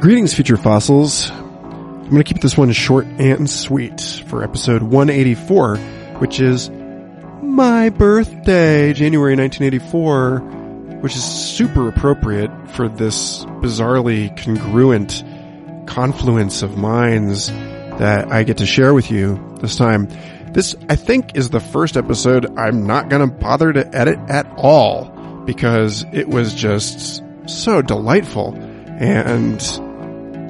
Greetings, future fossils. I'm going to keep this one short and sweet for episode 184, which is my birthday, January 1984, which is super appropriate for this bizarrely congruent confluence of minds that I get to share with you this time. This, I think, is the first episode I'm not going to bother to edit at all because it was just so delightful and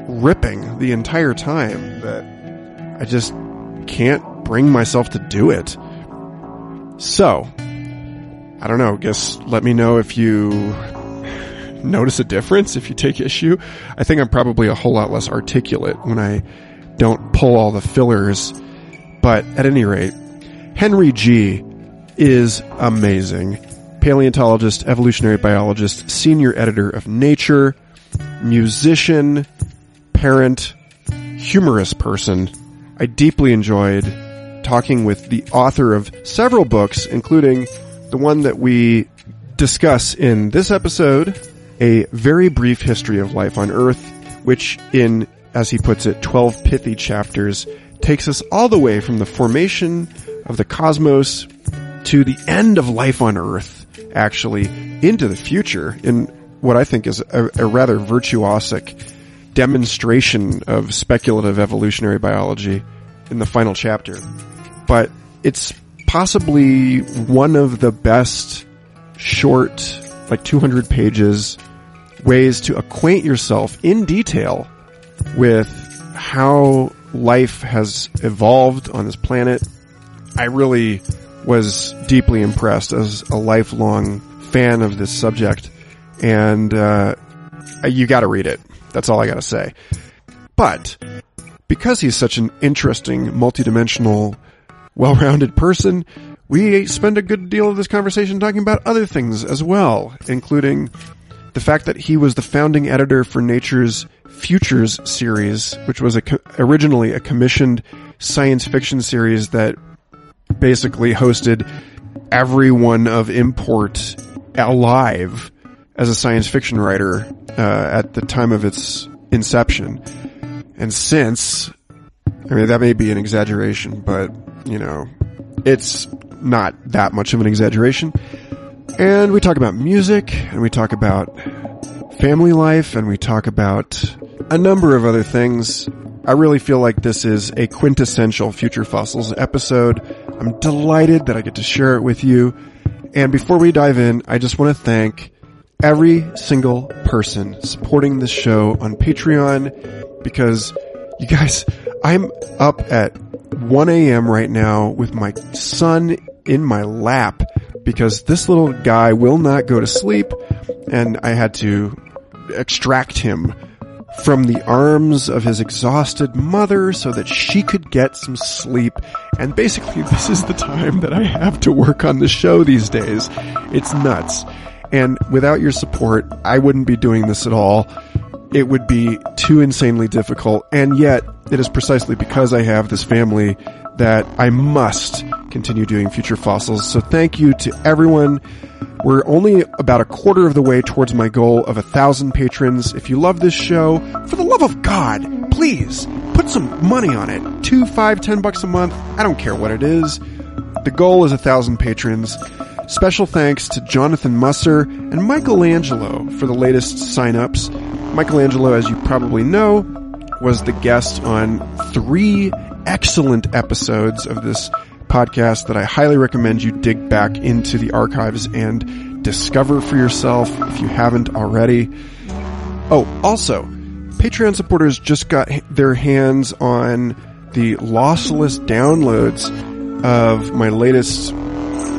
ripping the entire time that I just can't bring myself to do it. So, I don't know, guess let me know if you notice a difference, if you take issue. I think I'm probably a whole lot less articulate when I don't pull all the fillers. But at any rate, Henry Gee is amazing. Paleontologist, evolutionary biologist, senior editor of Nature, musician, parent, humorous person. I deeply enjoyed talking with the author of several books, including the one that we discuss in this episode, A Very Brief History of Life on Earth, which in, as he puts it, 12 pithy chapters takes us all the way from the formation of the cosmos to the end of life on Earth, actually, into the future in what I think is a, a rather virtuosic demonstration of speculative evolutionary biology in the final chapter. But it's possibly one of the best short, like 200 pages, ways to acquaint yourself in detail with how life has evolved on this planet. I really was deeply impressed as a lifelong fan of this subject and, uh, you gotta read it. That's all I gotta say. But, because he's such an interesting, multidimensional, well-rounded person, we spend a good deal of this conversation talking about other things as well, including the fact that he was the founding editor for Nature's Futures series, which was a co- originally a commissioned science fiction series that basically hosted everyone of import alive as a science fiction writer uh, at the time of its inception. And since, I mean, that may be an exaggeration, but, you know, it's not that much of an exaggeration. And we talk about music, and we talk about family life, and we talk about a number of other things. I really feel like this is a quintessential Future Fossils episode. I'm delighted that I get to share it with you. And before we dive in, I just want to thank every single person supporting this show on Patreon because you guys, I'm up at 1 a.m. right now with my son in my lap because this little guy will not go to sleep and I had to extract him from the arms of his exhausted mother so that she could get some sleep. And basically this is the time that I have to work on the show these days. It's nuts. And without your support, I wouldn't be doing this at all. It would be too insanely difficult. And yet, it is precisely because I have this family that I must continue doing future fossils. So thank you to everyone. We're only about a quarter of the way towards my goal of a thousand patrons. If you love this show, for the love of God, please put some money on it. Two, five, ten bucks a month. I don't care what it is. The goal is a thousand patrons. Special thanks to Jonathan Musser and Michelangelo for the latest signups. Michelangelo, as you probably know, was the guest on three excellent episodes of this podcast that I highly recommend you dig back into the archives and discover for yourself if you haven't already. Oh, also, Patreon supporters just got their hands on the lossless downloads of my latest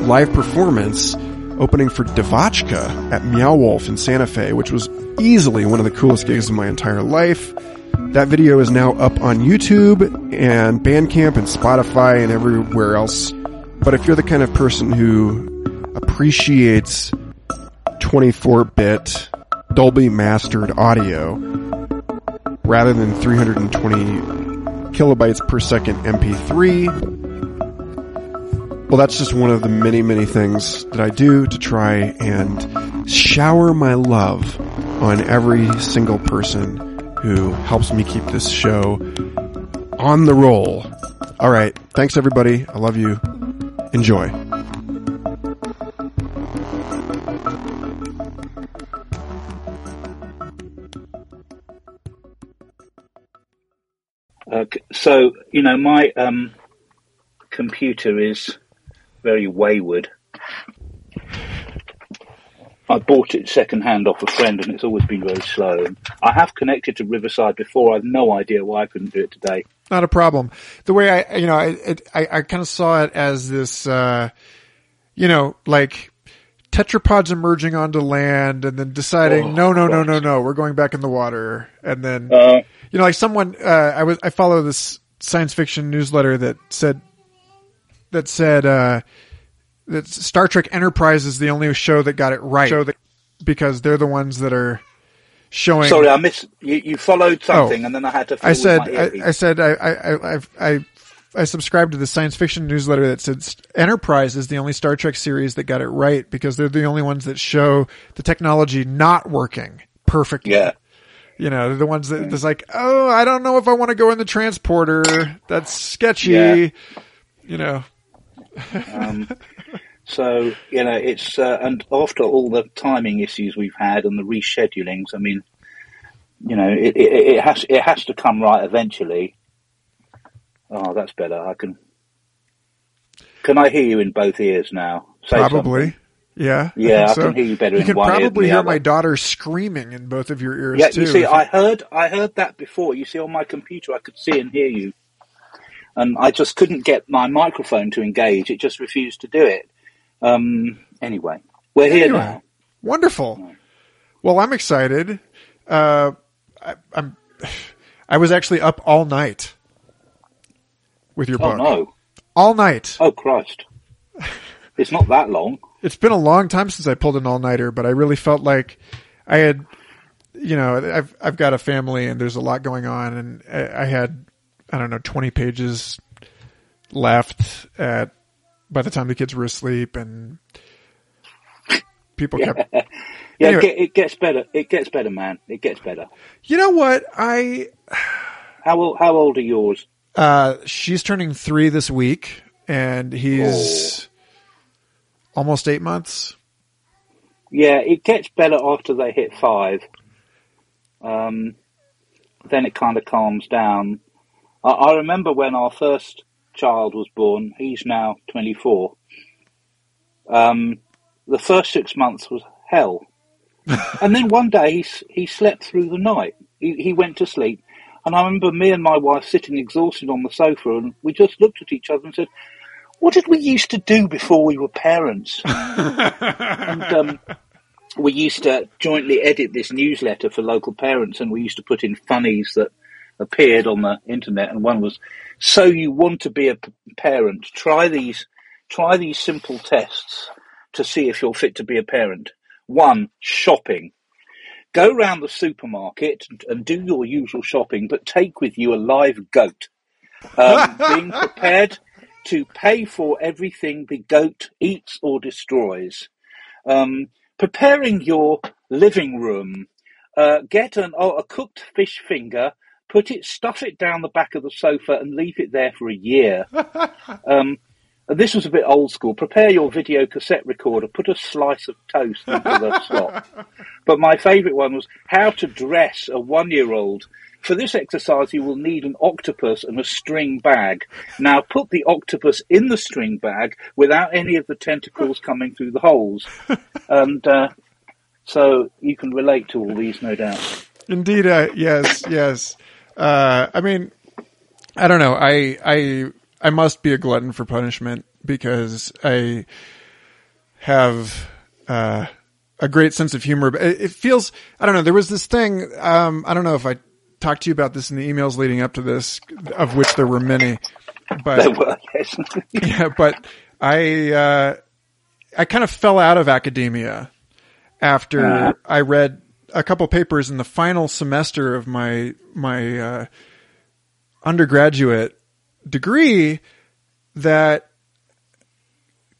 live performance opening for DeVotchKa at Meow Wolf in Santa Fe, which was easily one of the coolest gigs of my entire life. That video is now up on YouTube and Bandcamp and Spotify and everywhere else. But if you're the kind of person who appreciates 24-bit Dolby mastered audio rather than 320 kilobytes per second MP3, well, that's just one of the many, many things that I do to try and shower my love on every single person who helps me keep this show on the roll. All right. Thanks everybody. I love you. Enjoy. So you know, my um, computer is very wayward. I bought it second hand off a friend, and it's always been very slow. I have connected to Riverside before. I've no idea why I couldn't do it today. Not a problem. The way I, you know, I, it, I, I kind of saw it as this, uh, you know, like tetrapods emerging onto land and then deciding, Oh, no, no, no, no, no, we're going back in the water. And then, Uh, you know, like someone, uh, I was, I follow this science fiction newsletter that said, that said, uh, that Star Trek Enterprise is the only show that got it right. That, because they're the ones that are showing. sorry, I missed. You, you followed something, and then I had to. Oh. I said, I. I said, I, I, I, I, I, subscribed to the science fiction newsletter that said Enterprise is the only Star Trek series that got it right because they're the only ones that show the technology not working perfectly. yeah. You know, they're the ones that it's like, oh, I don't know if I want to go in the transporter. That's sketchy. Yeah. You know, Um, so you know, it's uh, and after all the timing issues we've had and the reschedulings, I mean, you know, it, it, it has it has to come right eventually. Oh, that's better. I can. Can I hear you in both ears now? Say probably. something. Yeah. Yeah, think I so. can hear you better You in can one ear than probably hear my daughter screaming in both of your ears Yeah, too. you see, I heard I heard that before. You see, on my computer, I could see and hear you, and I just couldn't get my microphone to engage. It just refused to do it. Um, anyway, we're here now. Wonderful. Well, I'm excited. Uh, I, I'm. I was actually up all night with your Oh book. no! All night. Oh Christ! It's not that long. It's been a long time since I pulled an all nighter, but I really felt like I had, you know, I've I've got a family and there's a lot going on, and I, I had, I don't know, 20 pages left at by the time the kids were asleep, and people kept. Yeah, Anyway. it, it gets better. It gets better, man. It gets better. You know what? I How old, how old are yours? Uh, she's turning three this week, and he's almost eight months. Yeah, it gets better after they hit five. Um, then it kind of calms down. I, I remember when our first child was born. He's now twenty-four. Um, the first six months was hell, and then one day he he slept through the night. He, he went to sleep, and I remember me and my wife sitting exhausted on the sofa, and we just looked at each other and said, "What did we used to do before we were parents?" and um, we used to jointly edit this newsletter for local parents, and we used to put in funnies that appeared on the internet. And one was, "So you want to be a p- parent? Try these, try these simple tests to see if you're fit to be a parent. One, shopping." Go round the supermarket and, do your usual shopping, but take with you a live goat. Um, being prepared to pay for everything the goat eats or destroys um, preparing your living room. Uh, get an, oh, a cooked fish finger, put it, stuff it down the back of the sofa, and leave it there for a year. um, and this was a bit old school. Prepare your video cassette recorder, put a slice of toast into the slot. But my favourite one was how to dress a one-year-old. For this exercise, you will need an octopus and a string bag. Now, put the octopus in the string bag without any of the tentacles coming through the holes. And uh, so you can relate to all these, no doubt. Indeed, uh, yes, yes. Uh, I mean, I don't know. I I I must be a glutton for punishment because I have uh, a great sense of humor. But it, it feels I don't know. There was this thing. Um, I don't know if I talked to you about this in the emails leading up to this, of which there were many. But were, yes. yeah, but I uh, I kind of fell out of academia after Uh-huh. I read a couple papers in the final semester of my my uh, undergraduate degree that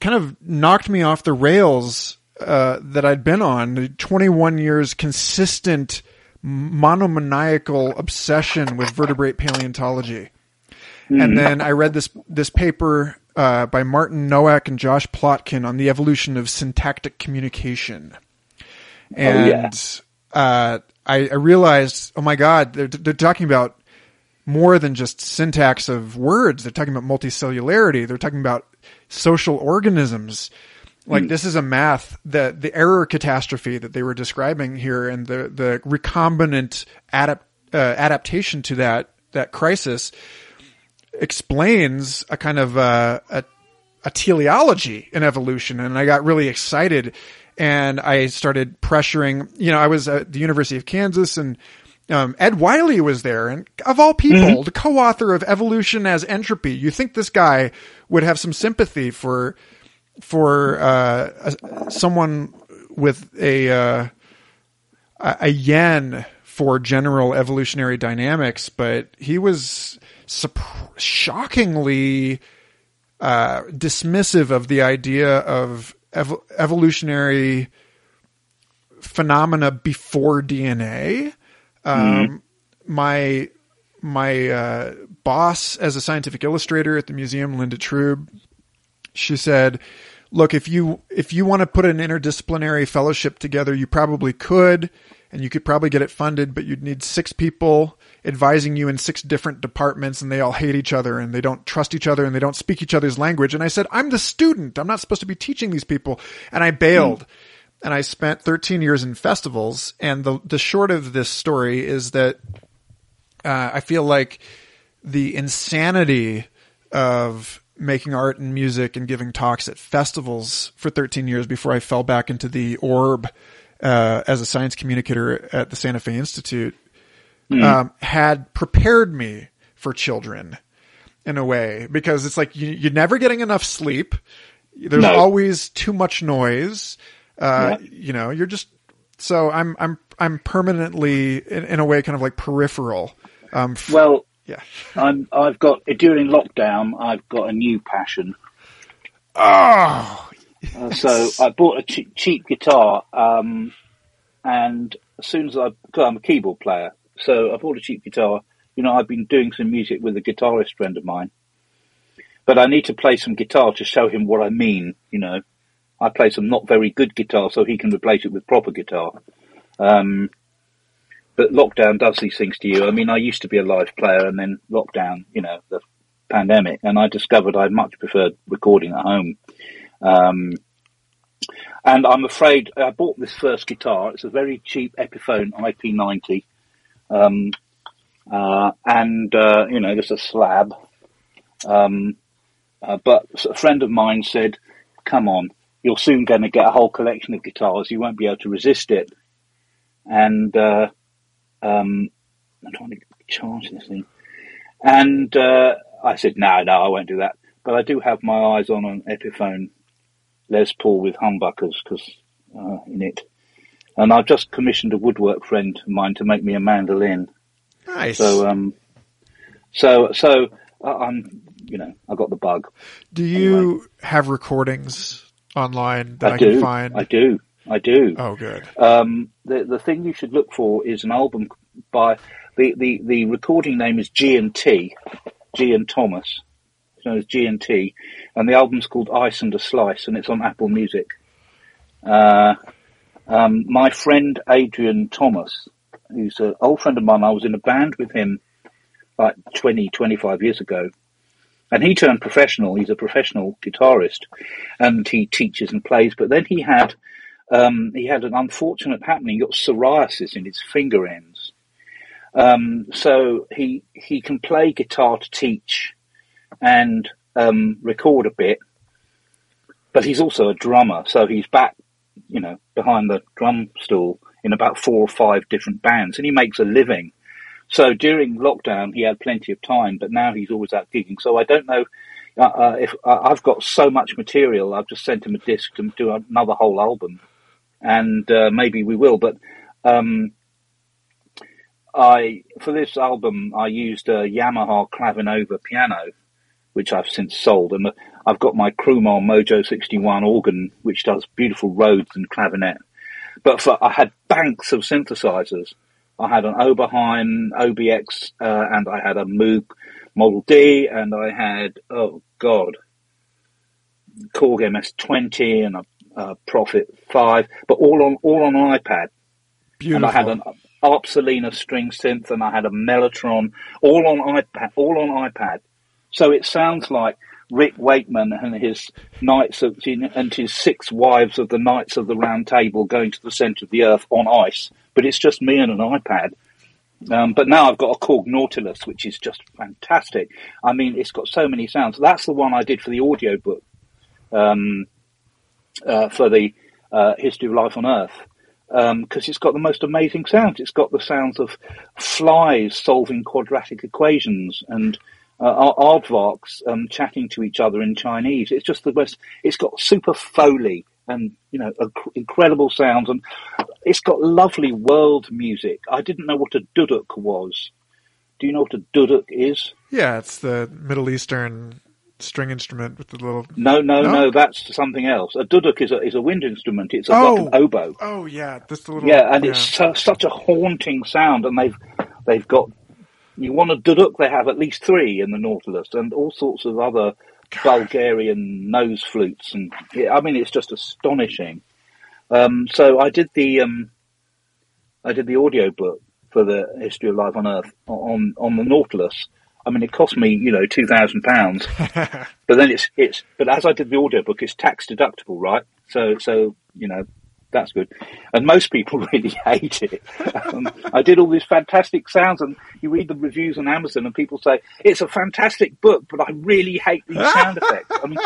kind of knocked me off the rails uh, that I'd been on. 21 years consistent monomaniacal obsession with vertebrate paleontology. And then I read this this paper uh, by Martin Nowak and Josh Plotkin on the evolution of syntactic communication. And yeah. Uh, I, I realized, oh my God, they're, they're talking about more than just syntax of words. They're talking about multicellularity. They're talking about social organisms. Like this is a math that the error catastrophe that they were describing here and the, the recombinant adapt, uh, adaptation to that, that crisis explains a kind of uh, a, a teleology in evolution. And I got really excited and I started pressuring, you know, I was at the University of Kansas and um, Ed Wiley was there, and of all people, the co-author of Evolution as Entropy. You think this guy would have some sympathy for for uh, a, someone with a uh, a yen for general evolutionary dynamics, but he was supp- shockingly uh, dismissive of the idea of ev- evolutionary phenomena before DNA. Um, My my uh, boss as a scientific illustrator at the museum, Linda Trueb, she said, "Look, if you if you want to put an interdisciplinary fellowship together, you probably could, and you could probably get it funded, but you'd need six people." advising you in six different departments and they all hate each other and they don't trust each other and they don't speak each other's language and I said I'm the student I'm not supposed to be teaching these people and I bailed and I spent 13 years in festivals. And the the short of this story is that uh, I feel like the insanity of making art and music and giving talks at festivals for 13 years before I fell back into the orb uh, as a science communicator at the Santa Fe Institute um, had prepared me for children in a way because it's like you, you're never getting enough sleep. There's No. always too much noise. Uh, Yeah. You know, you're just so I'm I'm I'm permanently in, in a way kind of like peripheral. Um, Well, yeah. I'm, I've got during lockdown. I've got a new passion. Oh, Uh, so I bought a cheap, cheap guitar, um, and as soon as I, cause I'm a keyboard player, so I bought a cheap guitar. You know, I've been doing some music with a guitarist friend of mine, but I need to play some guitar to show him what I mean. You know, I play some not very good guitar, so he can replace it with proper guitar. Um, but lockdown does these things to you. I mean, I used to be a live player, and then lockdown, you know, the pandemic, and I discovered I much preferred recording at home. Um, and I'm afraid I bought this first guitar. It's a very cheap Epiphone IP90, um, uh, and uh, you know, just a slab. Um, uh, but a friend of mine said, "Come on, you're soon going to get a whole collection of guitars. You won't be able to resist it." And uh, um, I'm trying to charge this thing. And uh, I said, "No, no, I won't do that." But I do have my eyes on an Epiphone Les Paul with humbuckers because uh, in it. And I've just commissioned a woodwork friend of mine to make me a mandolin. nice. So, um, so, so uh, I'm, you know, I got the bug. Do you have recordings online that I, I can do. find? I do. I do. Oh, good. Um, the the thing you should look for is an album by the the, the recording name is G and T, G and Thomas, known as G and T, and the album's called Ice and a Slice, and it's on Apple Music. Uh, um, my friend Adrian Thomas, who's an old friend of mine, I was in a band with him like 20, 25 years ago. And he turned professional. He's a professional guitarist, and he teaches and plays. But then he had um, he had an unfortunate happening. He got psoriasis in his finger ends. Um, so he he can play guitar to teach and um, record a bit, but he's also a drummer. So he's back, you know, behind the drum stool in about four or five different bands, and he makes a living. So during lockdown, he had plenty of time, but now he's always out gigging. So I don't know uh, uh, if uh, I've got so much material. I've just sent him a disc to do another whole album, and uh, maybe we will. But um, I for this album, I used a Yamaha Clavinova piano, which I've since sold, and I've got my Crumar Mojo 61 organ, which does beautiful Rhodes and clavinet. But for, I had banks of synthesizers. I had an Oberheim OBX, uh, and I had a Moog Model D, and I had oh god, Korg MS20 and a, a Prophet Five, but all on all on an iPad. Beautiful. And I had an ARP Solina string synth, and I had a Mellotron, all on iPad, all on iPad. So it sounds like Rick Wakeman and his knights of, and his six wives of the Knights of the Round Table going to the centre of the earth on ice, but it's just me and an iPad. Um, but now I've got a Korg Nautilus, which is just fantastic. I mean, it's got so many sounds. That's the one I did for the audio book um, uh, for the uh, History of Life on Earth because um, it's got the most amazing sounds. It's got the sounds of flies solving quadratic equations and uh, aardvarks um, chatting to each other in Chinese. It's just the best. It's got super foley and you know incredible sounds, and it's got lovely world music. I didn't know what a duduk was. Do you know what a duduk is? Yeah, it's the Middle Eastern string instrument with the little. No, no, no, no that's something else. A duduk is a is a wind instrument. It's a, oh. like an oboe. Oh yeah, this little. Yeah, and yeah. it's su- such a haunting sound, and they've they've got. You want a duduk? They have at least three in the Nautilus, and all sorts of other Bulgarian nose flutes, and I mean it's just astonishing. Um, so I did the um, I did the audio book for the history of life on Earth on on the Nautilus. I mean, it cost me you know two thousand pounds, but then it's it's but as I did the audio book, it's tax deductible, right? So so you know that's good. And most people really hate it. Um, I did all these fantastic sounds, and you read the reviews on Amazon, and people say it's a fantastic book, but I really hate these sound effects. I mean,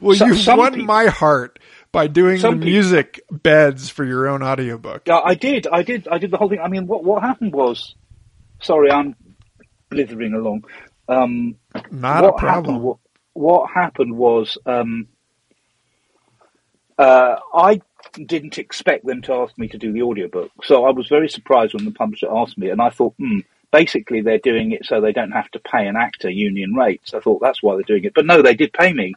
well, so, you won people, my heart by doing the music people, beds for your own audiobook. Yeah, I did. I did. I did the whole thing. I mean, what what happened was, sorry, I'm blithering along. Um, Not a problem. Happened, what, what, happened was um, uh, I didn't expect them to ask me to do the audiobook. So I was very surprised when the publisher asked me, and I thought, hmm, basically they're doing it so they don't have to pay an actor union rates. I thought that's why they're doing it. But no, they did pay me.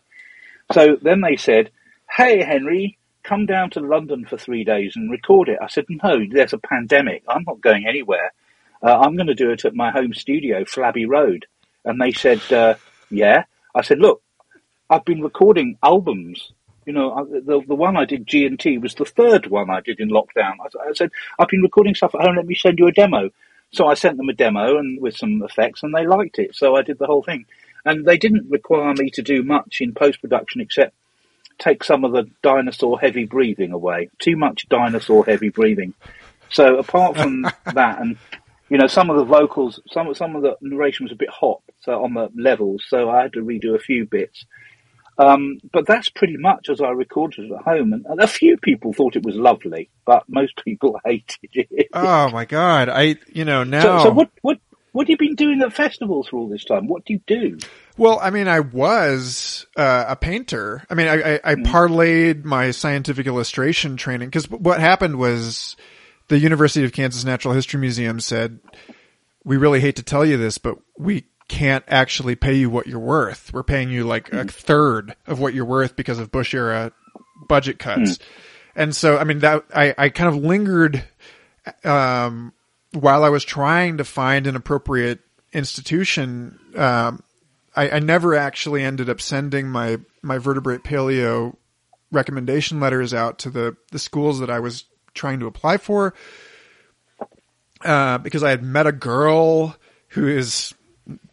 So then they said, hey, Henry, come down to London for three days and record it. I said, no, there's a pandemic. I'm not going anywhere. Uh, I'm going to do it at my home studio, Flabby Road. And they said, uh, yeah. I said, look, I've been recording albums you know, the the one I did G and T was the third one I did in lockdown. I, I, said, I've been recording stuff at home. Let me send you a demo. So I sent them a demo and with some effects, and they liked it. So I did the whole thing, and they didn't require me to do much in post production except take some of the dinosaur heavy breathing away. Too much dinosaur heavy breathing. So apart from that, and you know, some of the vocals, some some of the narration was a bit hot, so on the levels. So I had to redo a few bits. Um, but that's pretty much as I recorded at home, and, and, a few people thought it was lovely, but most people hated it. Oh my god! I, you know, now. So, so what, what, what have you been doing at festivals for all this time? What do you do? Well, I mean, I was uh, a painter. I mean, I, I, I mm. parlayed my scientific illustration training because what happened was the University of Kansas Natural History Museum said, "We really hate to tell you this, but we can't actually pay you what you're worth. We're paying you like a third of what you're worth because of Bush era budget cuts. Mm. And so, I mean, that I, I kind of lingered, um, while I was trying to find an appropriate institution. Um, I, I never actually ended up sending my, my vertebrate paleo recommendation letters out to the, the schools that I was trying to apply for. Uh, because I had met a girl who is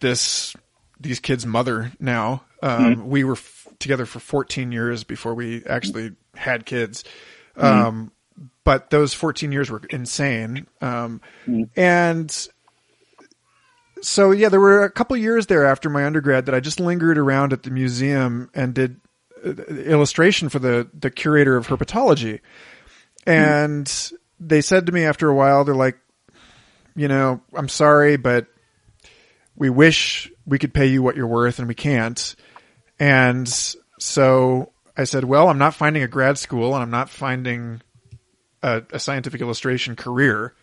this these kids' mother now. Um, mm-hmm. We were f- together for 14 years before we actually had kids. Mm-hmm. Um, but those 14 years were insane. Um, mm-hmm. and so yeah, there were a couple years there after my undergrad that I just lingered around at the museum and did uh, illustration for the, the curator of herpetology. And they said to me after a while, they're like, you know, I'm sorry, but we wish we could pay you what you're worth and we can't. And so I said, well, I'm not finding a grad school and I'm not finding a, a scientific illustration career.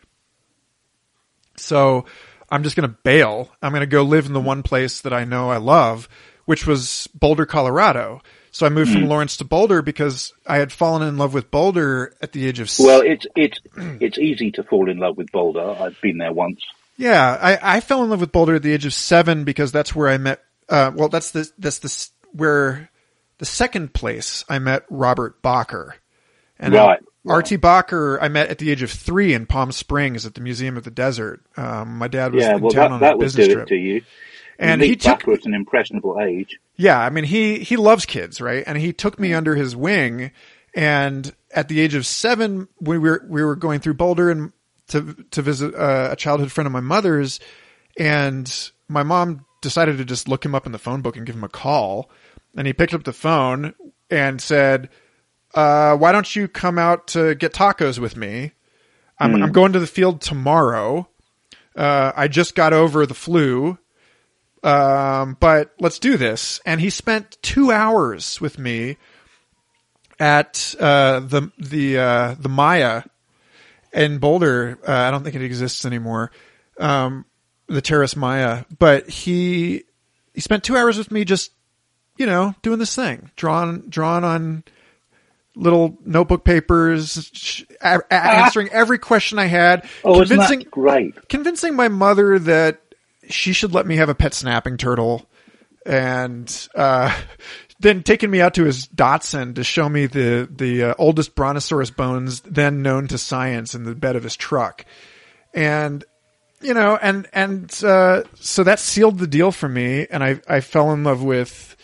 So I'm just going to bail. I'm going to go live in the one place that I know I love, which was Boulder, Colorado. So I moved Hmm. from Lawrence to Boulder because I had fallen in love with Boulder at the age of Well, it's it's it's easy to fall in love with Boulder. I've been there once. Yeah, I, I fell in love with Boulder at the age of seven because that's where I met. Uh, well, that's the that's the where the second place I met Robert Bakker, and Right, R.T. Bakker I met at the age of three in Palm Springs at the Museum of the Desert. Um, my dad was Yeah, in well, town that on that a business trip, it to you. and he took Bakker at an impressionable age. yeah, I mean he he loves kids, right? And he took me under his wing. And at the age of seven, we were we were going through Boulder and to to visit uh, a childhood friend of my mother's, and my mom decided to just look him up in the phone book and give him a call. And he picked up the phone and said, uh, "Why don't you come out to get tacos with me? I'm, I'm going to the field tomorrow. Uh, I just got over the flu." um, but let's do this. And he spent two hours with me at uh, the the uh, the Maya in Boulder. Uh, I don't think it exists anymore. Um, the Terrace Maya, but he he spent two hours with me, just you know, doing this thing, drawing drawing on little notebook papers, sh- a- a- answering every question I had, Oh, convincing great? convincing my mother that she should let me have a pet snapping turtle and uh, then taking me out to his Datsun to show me the the uh, oldest brontosaurus bones then known to science in the bed of his truck and you know and and uh, so that sealed the deal for me and I I fell in love with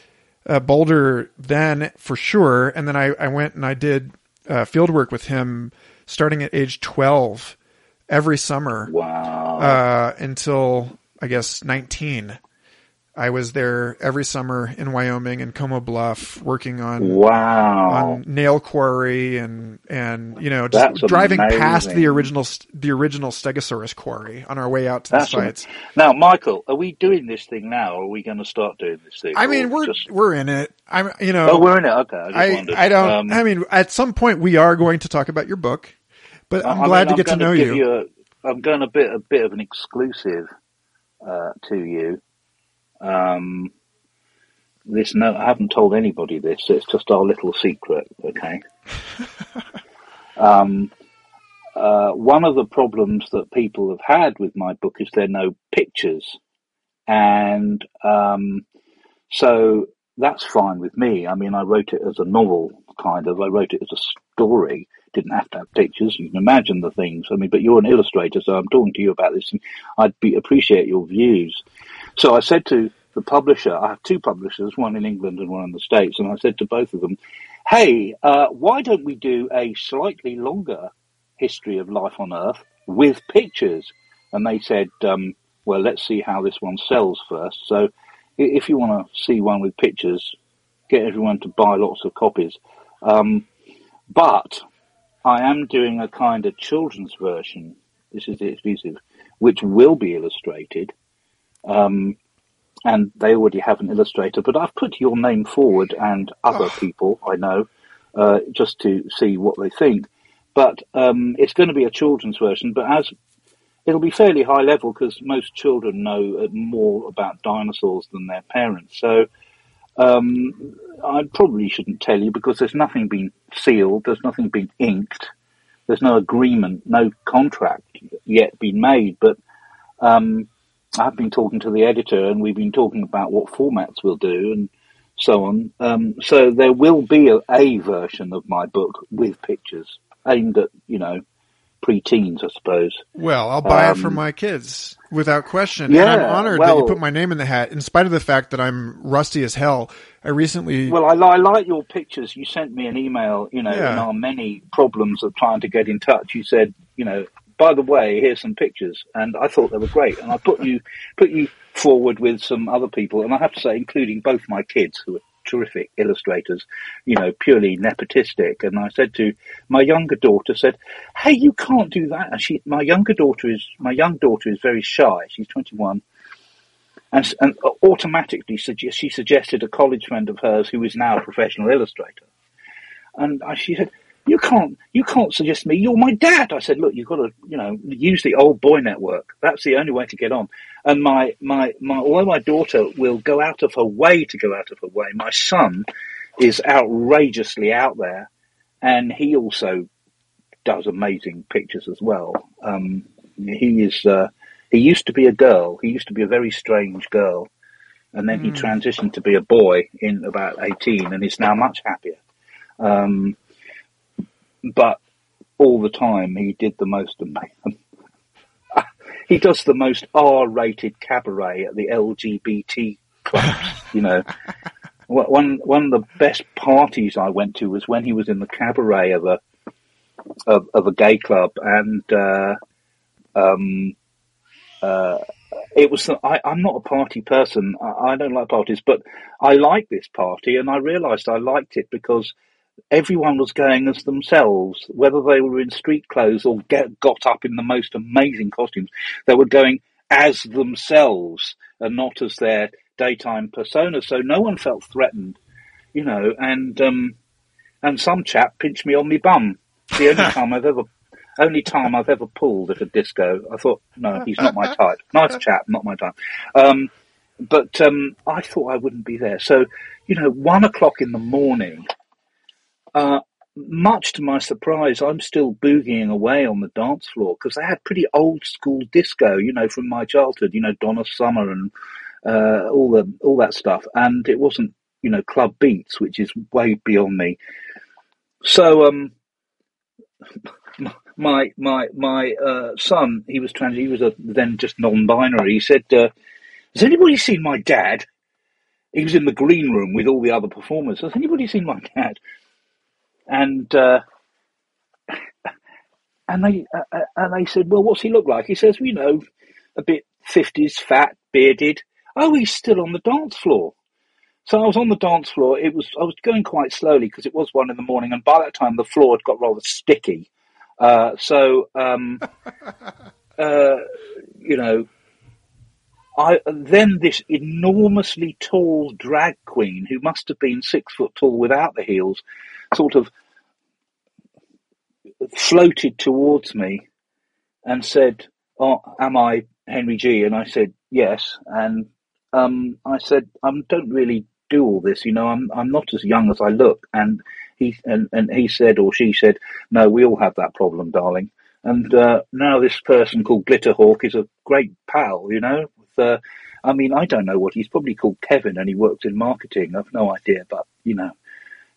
uh, Boulder then for sure and then I I went and I did uh, field work with him starting at age 12 every summer Wow. uh, until I guess 19. I was there every summer in Wyoming and Como Bluff working on wow. on nail quarry and and you know That's just driving past the original the original Stegosaurus quarry on our way out to the That's sites. Now, Michael, are we doing this thing now, or are we going to start doing this thing? I mean, we're just- we're in it. I'm you know oh, we're in it. Okay, I I. I don't Um, I mean at some point we are going to talk about your book, but I'm I glad mean, to get to know give you. a, I'm going a bit a bit of an exclusive uh, to you. Um, this no, I haven't told anybody this. It's just our little secret. Okay. um, uh, one of the problems that people have had with my book is there are no pictures, and um, so that's fine with me. I mean, I wrote it as a novel, kind of. I wrote it as a story. Didn't have to have pictures. You can imagine the things. I mean, but you're an illustrator, so I'm talking to you about this, and I'd be appreciate your views. So I said to the publisher, I have two publishers, one in England and one in the States, and I said to both of them, "Hey, uh, why don't we do a slightly longer history of life on Earth with pictures?" And they said, um, "Well, let's see how this one sells first. So, if you want to see one with pictures, get everyone to buy lots of copies. Um, but I am doing a kind of children's version. This is the exclusive, which will be illustrated. Um, and they already have an illustrator, but I've put your name forward and other people I know uh, just to see what they think. But um, it's going to be a children's version, but as it'll be fairly high level because most children know uh, more about dinosaurs than their parents. So um, I probably shouldn't tell you because there's nothing been sealed, there's nothing been inked, there's no agreement, no contract yet been made. But um, I've been talking to the editor, and we've been talking about what formats we'll do and so on. Um, so there will be a, a version of my book with pictures aimed at you know pre-teens, I suppose. Well, I'll buy it for Um, my kids without question. and I'm yeah, honored that you put my name in the hat, in spite of the fact that I'm rusty as hell. I recently, Well, I, I like your pictures. You sent me an email, you know, Yeah. in our many problems of trying to get in touch. You said, you know, by the way, here's some pictures, and I thought they were great. And I put you put you forward with some other people, and I have to say, including both my kids, who are terrific illustrators, you know, purely nepotistic. And I said to my younger daughter, said, "Hey, you can't do that." And she, my younger daughter is my young daughter is very shy. She's 21 and, and automatically sugge- she suggested a college friend of hers who is now a professional illustrator. And she said, "You can't, you can't suggest me. You're my dad." I said, "Look, you've got to, you know, use the old boy network. That's the only way to get on." And my, my, my, although my daughter will go out of her way to go out of her way, my son is outrageously out there, and he also does amazing pictures as well. Um, he is. Uh, he used to be a girl. He used to be a very strange girl, and then mm. he hmm. transitioned to be a boy in about eighteen, and is now much happier. Um, but all the time, he did the most amazing. he does the most R-rated cabaret at the LGBT clubs. you know, one one of the best parties I went to was when he was in the cabaret of a of, of a gay club, and uh, um, uh, it was. I, am not a party person. I, I, don't like parties, but I like this party, and I realised I liked it because everyone was going as themselves, whether they were in street clothes or get, got up in the most amazing costumes. They were going as themselves and not as their daytime persona. So no one felt threatened, you know. And um, and some chap pinched me on my bum. The only time I've ever only time I've ever pulled at a disco. I thought, no, he's not my type. Nice chap, not my type. Um, but um, I thought I wouldn't be there. So, you know, one o'clock in the morning, uh, much to my surprise, I'm still boogieing away on the dance floor because they had pretty old school disco, you know, from my childhood, you know, Donna Summer and uh, all the all that stuff, and it wasn't, you know, club beats, which is way beyond me. So, um, my my my uh, son, he was trans, he was a, then just non-binary. He said, uh, "Has anybody seen my dad?" He was in the green room with all the other performers. Has anybody seen my dad? And uh, and they uh, uh, and they said, "Well, what's he look like?" He says, "You know, a bit fifties, fat, bearded." Oh, he's still on the dance floor. So I was on the dance floor. It was I was going quite slowly because it was one in the morning, and by that time the floor had got rather sticky. Uh, so, um, uh, you know, I then this enormously tall drag queen who must have been six foot tall without the heels, sort of floated towards me and said, "Oh, am I Henry Gee?" And I said, "Yes." And um, I said, "I don't really do all this. You know, I'm I'm not as young as I look." And he and, and he said or she said, "No, we all have that problem, darling." And uh, now this person called Glitterhawk is a great pal. You know, with, uh, I mean, I don't know what he's probably called Kevin, and he works in marketing. I've no idea, but you know.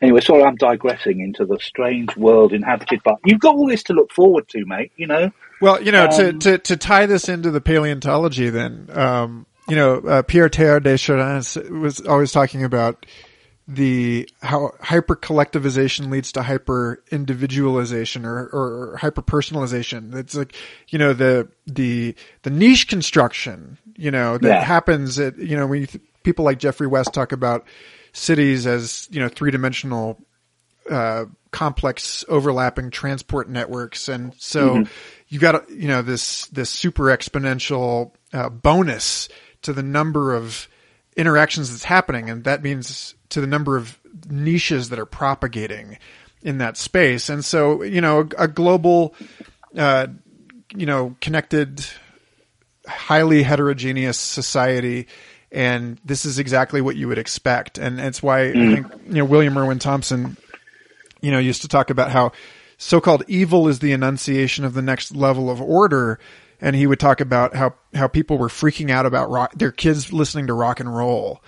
Anyway, sorry, I'm digressing into the strange world inhabited by. You've got all this to look forward to, mate. You know. Well, you know, um, to, to to tie this into the paleontology, then, um, you know, uh, Pierre Teilhard de Chardin was always talking about the how hyper collectivization leads to hyper individualization or, or hyper personalization. It's like, you know, the, the, the niche construction, you know, that yeah. happens at, you know, when th- people like Geoffrey West talk about cities as, you know, three dimensional, uh, complex overlapping transport networks. And so mm-hmm. you've got, you know, this, this super exponential, uh, bonus to the number of interactions that's happening. And that means to the number of niches that are propagating in that space. And so, you know, a, a global, uh, you know, connected, highly heterogeneous society. And this is exactly what you would expect. And it's why mm. I think, you know, William Irwin Thompson, you know, used to talk about how so-called evil is the enunciation of the next level of order. And he would talk about how, how people were freaking out about rock, their kids listening to rock and roll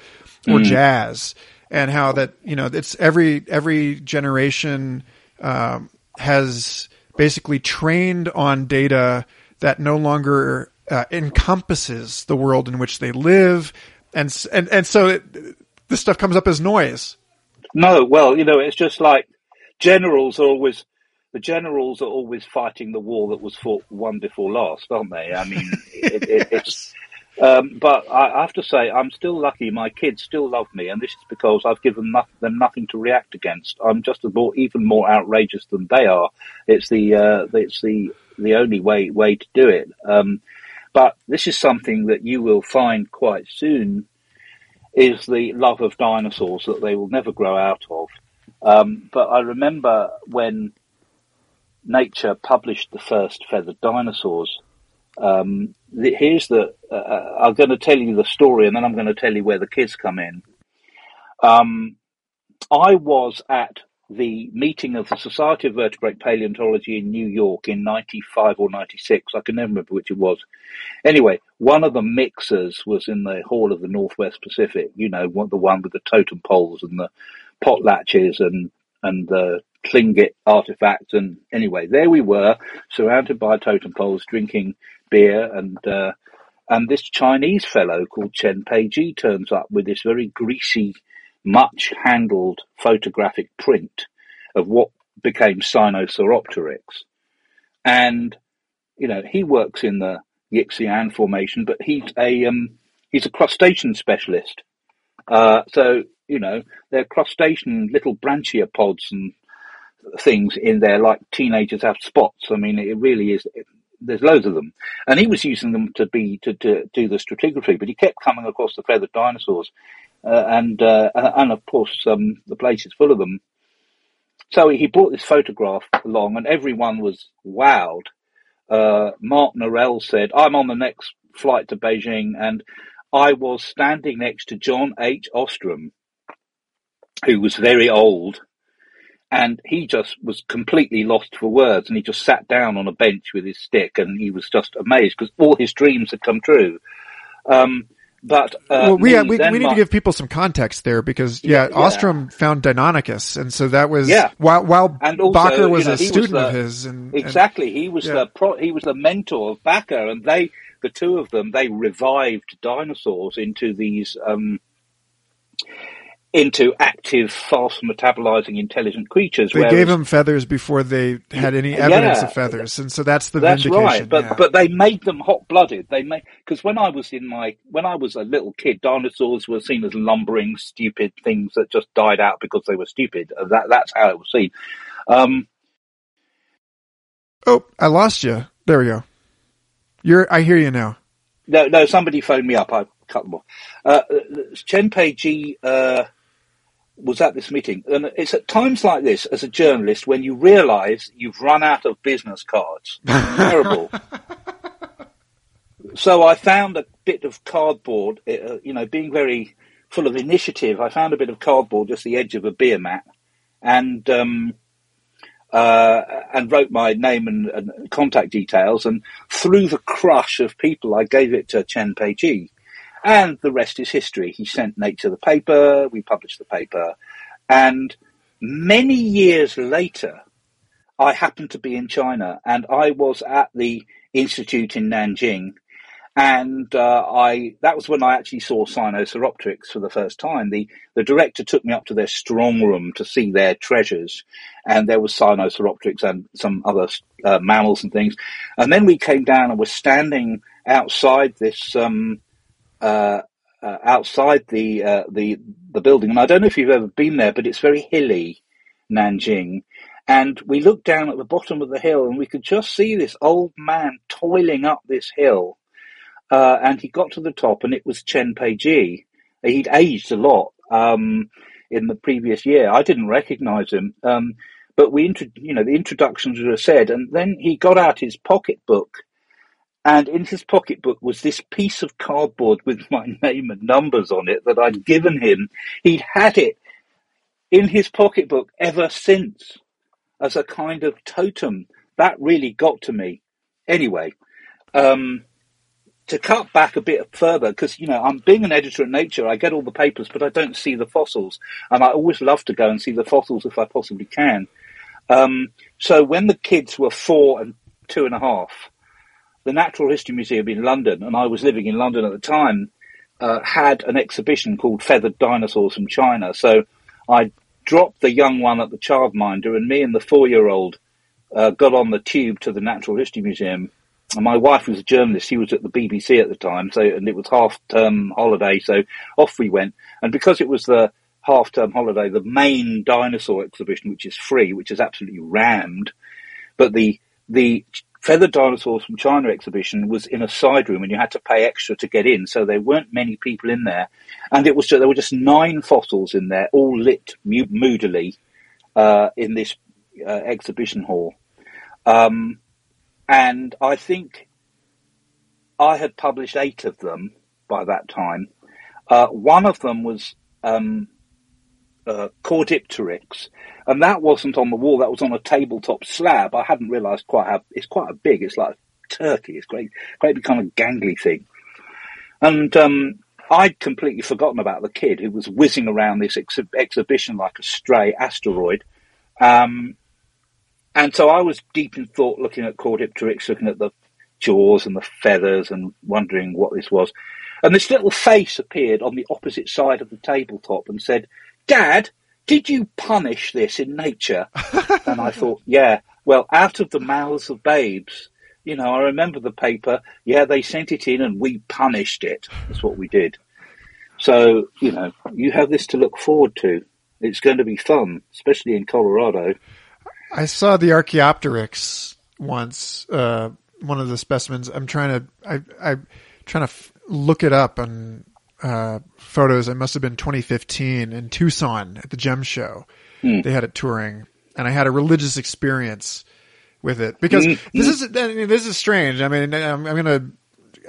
or mm. jazz and how that you know it's every every generation um, has basically trained on data that no longer uh, encompasses the world in which they live, and and and so it, this stuff comes up as noise. No, well, you know, it's just like generals are always the generals are always fighting the war that was fought one before last, aren't they? I mean, it, it, it's um, but I have to say, I'm still lucky. My kids still love me, and this is because I've given them nothing to react against. I'm just more, even more outrageous than they are. It's the uh, it's the the only way way to do it. Um, but this is something that you will find quite soon is the love of dinosaurs that they will never grow out of. Um, but I remember when Nature published the first feathered dinosaurs. Um, the, here's the. Uh, I'm going to tell you the story, and then I'm going to tell you where the kids come in. Um, I was at the meeting of the Society of Vertebrate Paleontology in New York in 95 or 96. I can never remember which it was. Anyway, one of the mixers was in the Hall of the Northwest Pacific, you know, the one with the totem poles and the potlatches and, and the Tlingit artifacts. And anyway, there we were, surrounded by totem poles, drinking beer and, uh, and this Chinese fellow called Chen Peiji turns up with this very greasy much handled photographic print of what became Sinosauropteryx. And, you know, he works in the Yixian formation, but he's a, um, he's a crustacean specialist. Uh, so, you know, they're crustacean little branchiopods and things in there like teenagers have spots. I mean, it really is, there's loads of them. And he was using them to be, to, to do the stratigraphy, but he kept coming across the feathered dinosaurs uh, and uh, and of course um, the place is full of them. So he brought this photograph along, and everyone was wowed. Uh, Mark Norell said, "I'm on the next flight to Beijing," and I was standing next to John H. Ostrom, who was very old, and he just was completely lost for words, and he just sat down on a bench with his stick, and he was just amazed because all his dreams had come true. Um, but uh, well, we, me, we, we need to give people some context there because yeah, yeah, Ostrom found Deinonychus, and so that was yeah. while while and also, Bakker was you know, a student was the, of his, and exactly and, he was yeah. the pro, he was the mentor of Bakker, and they the two of them they revived dinosaurs into these um, into active, fast metabolizing, intelligent creatures. They whereas, gave them feathers before they had any evidence yeah, of feathers, and so that's the that's vindication. right. But yeah. but they made them hot blooded. They made because when I was in my when I was a little kid, dinosaurs were seen as lumbering, stupid things that just died out because they were stupid. Uh, that that's how it was seen. Um, oh, I lost you. There we go. You're. I hear you now. No, no. Somebody phoned me up. I cut them off. Uh, Chen Peiji. Uh, was at this meeting. And it's at times like this, as a journalist, when you realise you've run out of business cards. Terrible. so I found a bit of cardboard, uh, you know, being very full of initiative. I found a bit of cardboard just the edge of a beer mat, and um, uh, and wrote my name and, and, contact details. And through the crush of people, I gave it to Chen Peiji. And the rest is history. He sent Nature the paper, we published the paper, and many years later, I happened to be in China and I was at the institute in Nanjing. And uh, I that was when I actually saw Sinosauropteryx for the first time. The the director took me up to their strong room to see their treasures, and there was Sinosauropteryx and some other uh, mammals and things. And then we came down and were standing outside this um, uh, uh, outside the uh, the the building, and I don't know if you've ever been there, but it's very hilly, Nanjing. And we looked down at the bottom of the hill, and we could just see this old man toiling up this hill. Uh, and he got to the top, and it was Chen Peiji. He'd aged a lot um, in the previous year. I didn't recognise him, um, but we, you know, the introductions were said, and then he got out his pocketbook and in his pocketbook was this piece of cardboard with my name and numbers on it that I'd given him. He'd had it in his pocketbook ever since as a kind of totem. That really got to me. Anyway, um, to cut back a bit further, because, you know, I'm being an editor at Nature, I get all the papers, but I don't see the fossils. And I always love to go and see the fossils if I possibly can. Um, so when the kids were four and two and a half, the Natural History Museum in London, and I was living in London at the time, uh, had an exhibition called Feathered Dinosaurs from China. So I dropped the young one at the childminder, and me and the four-year-old uh, got on the tube to the Natural History Museum. And my wife was a journalist; she was at the BBC at the time, so and it was half-term holiday, so off we went. And because it was the half-term holiday, the main dinosaur exhibition, which is free, which is absolutely rammed, but the the Feathered Dinosaurs from China exhibition was in a side room and you had to pay extra to get in. So there weren't many people in there. And it was just, there were just nine fossils in there, all lit moodily uh, in this uh, exhibition hall. Um, and I think I had published eight of them by that time. Uh, one of them was um, uh, and that wasn't on the wall. That was on a tabletop slab. I hadn't realised quite how it's quite a big. It's like a turkey. It's great, great kind of gangly thing. And um, I'd completely forgotten about the kid who was whizzing around this ex- exhibition like a stray asteroid. Um, and so I was deep in thought, looking at Caudipteryx, looking at the jaws and the feathers, and wondering what this was. And this little face appeared on the opposite side of the tabletop and said, Dad, did you punish this in nature? and I thought, yeah, well, out of the mouths of babes. You know, I remember the paper. Yeah, they sent it in and we punished it. That's what we did. So, you know, you have this to look forward to. It's going to be fun, especially in Colorado. I saw the Archaeopteryx once, uh, one of the specimens. I'm trying to, I, I'm trying to f- look it up on uh, photos. It must have been 2015 in Tucson at the Gem Show. Hmm. They had it touring, and I had a religious experience with it because Hmm. this is I mean, this is strange. I mean, I'm, I'm gonna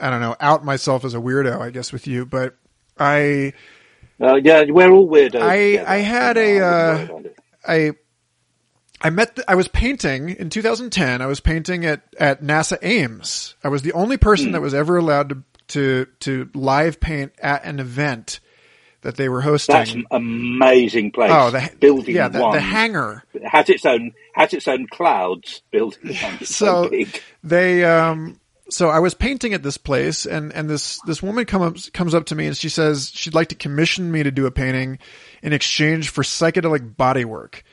I don't know out myself as a weirdo, I guess, with you, but I Uh, yeah, we're all weirdos. I- together. I had a, uh, worry about it. I I met the, I was painting in 2010. I was painting at at NASA Ames. I was the only person that was ever allowed to to to live paint at an event that they were hosting. That's an amazing place. oh, the building yeah, the, one the hangar. It has its own has its own clouds. Building one. So, So they um so I was painting at this place and and this this woman come up, comes up to me and she says she'd like to commission me to do a painting in exchange for psychedelic body work.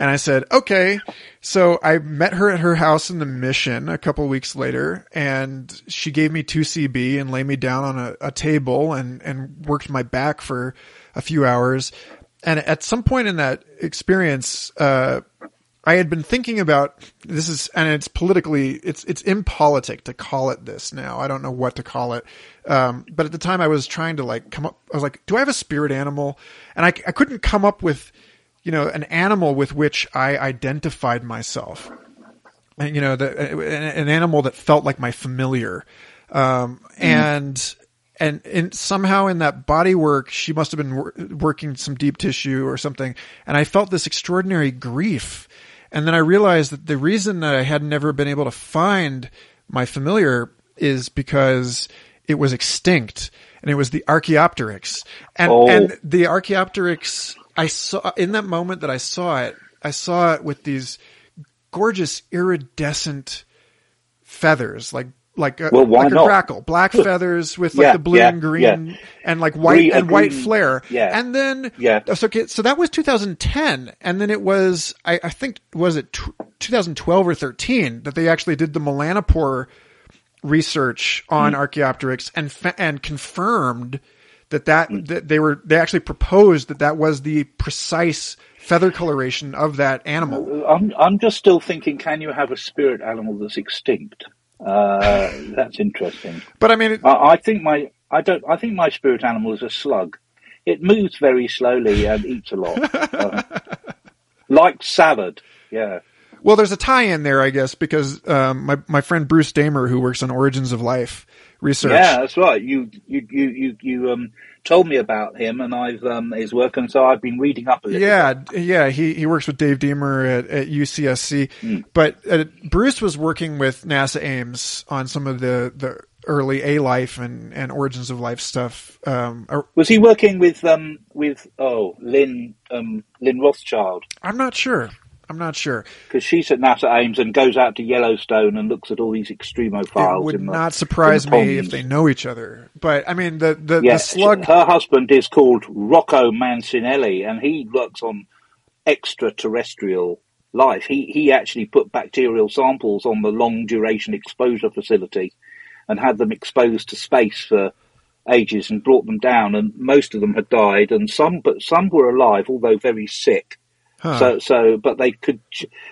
And I said, "Okay." So I met her at her house in the Mission a couple weeks later and she gave me 2CB and laid me down on a, a table and and worked my back for a few hours. And at some point in that experience, uh, I had been thinking about this is, and it's politically, it's it's impolitic to call it this now. I don't know what to call it, um, but at the time I was trying to like come up. I was like, do I have a spirit animal? And I I couldn't come up with, you know, an animal with which I identified myself. And, you know, the, an, an animal that felt like my familiar, um, and and and somehow in that body work, she must have been wor- working some deep tissue or something. And I felt this extraordinary grief. And then I realized that the reason that I had never been able to find my familiar is because it was extinct and it was the Archaeopteryx. And, Oh. and the Archaeopteryx, I saw in that moment that I saw it, I saw it with these gorgeous iridescent feathers, like like a, Well, like a not? grackle, black feathers with like Yeah, the blue yeah, and green yeah. and like white Green- and white green- flare. yeah. And then Yeah. so okay, so that was 2010, and then it was I, I think was it tw 2012 or 13 that they actually did the melanosome research on Hmm. Archaeopteryx and fa- and confirmed that that, Hmm. that they were they actually proposed that that was the precise feather coloration of that animal. I'm I'm just still thinking. Can you have a spirit animal that's extinct? Uh, that's interesting. But I mean, it, I, I think my I don't I think my spirit animal is a slug. It moves very slowly and eats a lot, Um, like salad. Yeah. well, there's a tie-in there, I guess, because um, my my friend Bruce Damer, who works on Origins of Life research, Yeah, that's right. You you you you you um told me about him and I've um his work and so I've been reading up a little. Yeah, d- yeah, he he works with Dave Deamer at, at UCSC, Hmm. but uh, Bruce was working with NASA Ames on some of the the early A Life and and Origins of Life stuff. Um, Was he working with um with oh Lynn um Lynn Rothschild I'm not sure. I'm not sure. because she's at NASA Ames and goes out to Yellowstone and looks at all these extremophiles. it would the, not surprise me if they know each other. But I mean, the the, Yeah, the slug. her husband is called Rocco Mancinelli, and he works on extraterrestrial life. He he actually put bacterial samples on the long duration exposure facility, and had them exposed to space for ages, and brought them down. And most of them had died, and some but some were alive, although very sick. Huh. So so, but they could,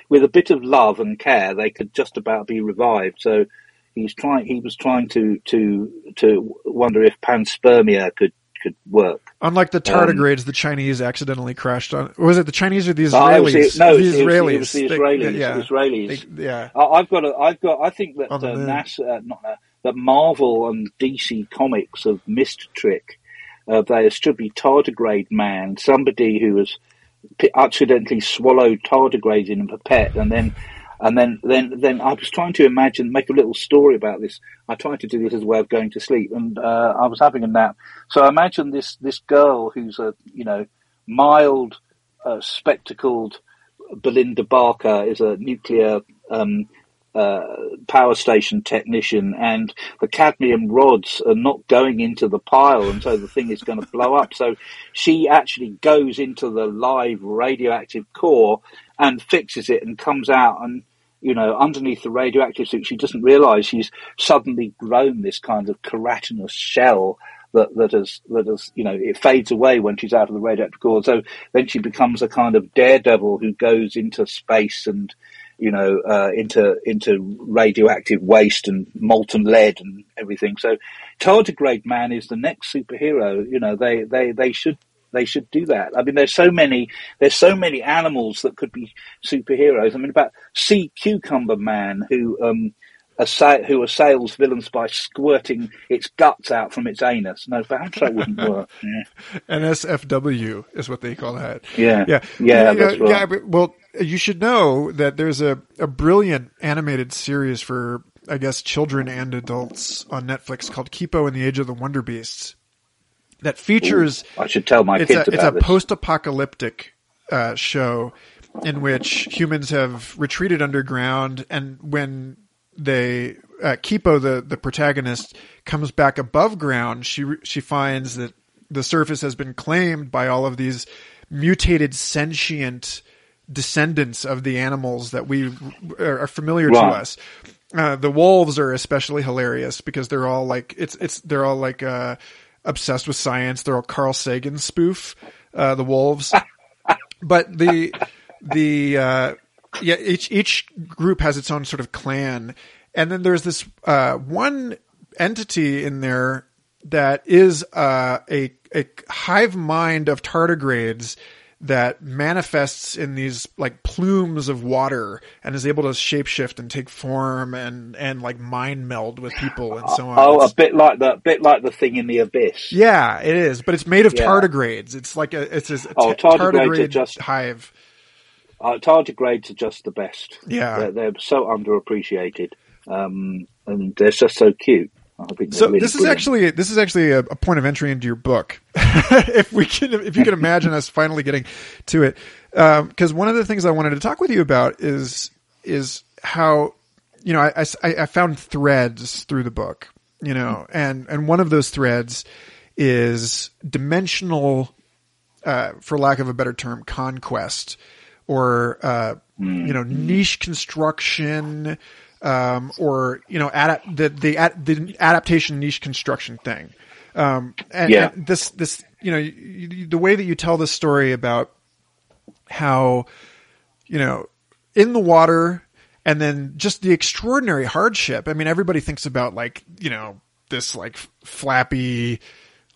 with a bit of love and care, they could just about be revived. So. He's trying. He was trying to to to wonder if panspermia could could work. Unlike the tardigrades, the Chinese accidentally crashed on. Was it the Chinese or the Um, Oh, was Israelis? the- no, the it was- it was- Israelis. it was the They- Israelis. yeah, Israelis. They- yeah. I- I've got. A, I've got. I think that the uh. NASA, not uh, that Marvel and DC Comics have missed a trick. Uh, should be tardigrade man, somebody who has accidentally swallowed tardigrades in a pipette, and then and then, then, then I was trying to imagine, make a little story about this. I tried to do this as a way of going to sleep, and uh, I was having a nap. So I imagine this this girl who's a you know mild, uh, spectacled Belinda Barker is a nuclear um, uh, power station technician, and the cadmium rods are not going into the pile, and so the thing is going to blow up. So she actually goes into the live radioactive core and fixes it and comes out and you know, underneath the radioactive suit, she doesn't realize she's suddenly grown this kind of keratinous shell that, that has, that has, you know, it fades away when she's out of the radioactive core. So then she becomes a kind of daredevil who goes into space and, you know, uh, into, into radioactive waste and molten lead and everything. So Tardigrade Man is the next superhero. You know, they, they, they should they should do that. I mean, there's so many, there's so many animals that could be superheroes. I mean, about Sea Cucumber Man, who, um, who assails villains by squirting its guts out from its anus. No, perhaps that wouldn't work. Yeah. NSFW is what they call that. Yeah. Yeah. Yeah, that's right. yeah, but- well, you should know that there's a, a brilliant animated series for, I guess, children and adults on Netflix called Kipo and the Age of the Wonder Beasts that features I should tell my it's kids a, it's a this. post-apocalyptic uh, show in which humans have retreated underground, and when they uh, Kipo, the the protagonist, comes back above ground, she she finds that the surface has been claimed by all of these mutated sentient descendants of the animals that we are are familiar to us. Uh, the wolves are especially hilarious because they're all like it's it's they're all like uh, obsessed with science. They're all Carl Sagan spoof. Uh, the wolves, but the the uh, yeah each each group has its own sort of clan, and then there's this uh, one entity in there that is uh, a a hive mind of tardigrades that manifests in these like plumes of water and is able to shapeshift and take form and and like mind meld with people and so on. Oh, a bit like the bit like the thing in the abyss. yeah, it is, but it's made of Yeah. tardigrades. It's like a it's a, a Oh, t- tardigrades tardigrade just- hive. Uh, tardigrades are just the best. Yeah. they're, they're so underappreciated, um, and they're just so cute. I think they're So really this is brilliant. actually this is actually a, a point of entry into your book. if we can, if you can imagine us finally getting to it, because one of the things I wanted to talk with you about is is how you know I, I, I found threads through the book, you know, and and one of those threads is dimensional, uh, for lack of a better term, conquest or uh, you know niche construction um, or you know adapt the the ad- the adaptation niche construction thing. Um, and, Yeah. and this this you know you, you, the way that you tell this story about how you know in the water and then just the extraordinary hardship. I mean, everybody thinks about like you know this like flappy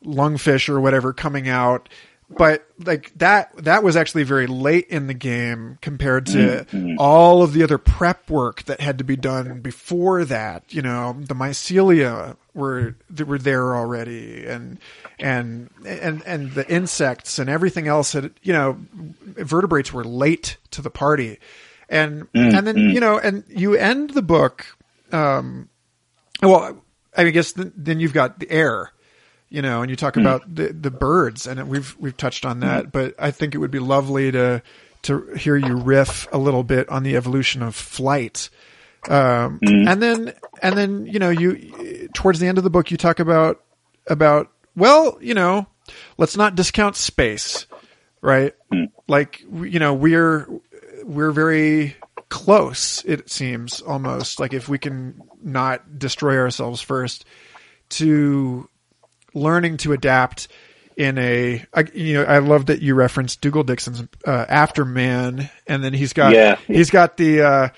lungfish or whatever coming out but like that that was actually very late in the game compared to mm-hmm. all of the other prep work that had to be done before that you know the mycelia were were there already and and and and the insects and everything else had you know vertebrates were late to the party. And mm, and then mm. you know and you end the book um well i guess th- then you've got the air you know, and you talk hmm. about the the birds, and we've we've touched on that. Hmm. But I think it would be lovely to to hear you riff a little bit on the evolution of flight, um, hmm. and then and then you know you towards the end of the book you talk about about well you know let's not discount space, right? Like you know we're we're very close. It seems almost like if we can not destroy ourselves first to learning to adapt in a I, you know I love that you referenced Dougal Dixon's uh, Afterman and then he's got Yeah. he's got the uh,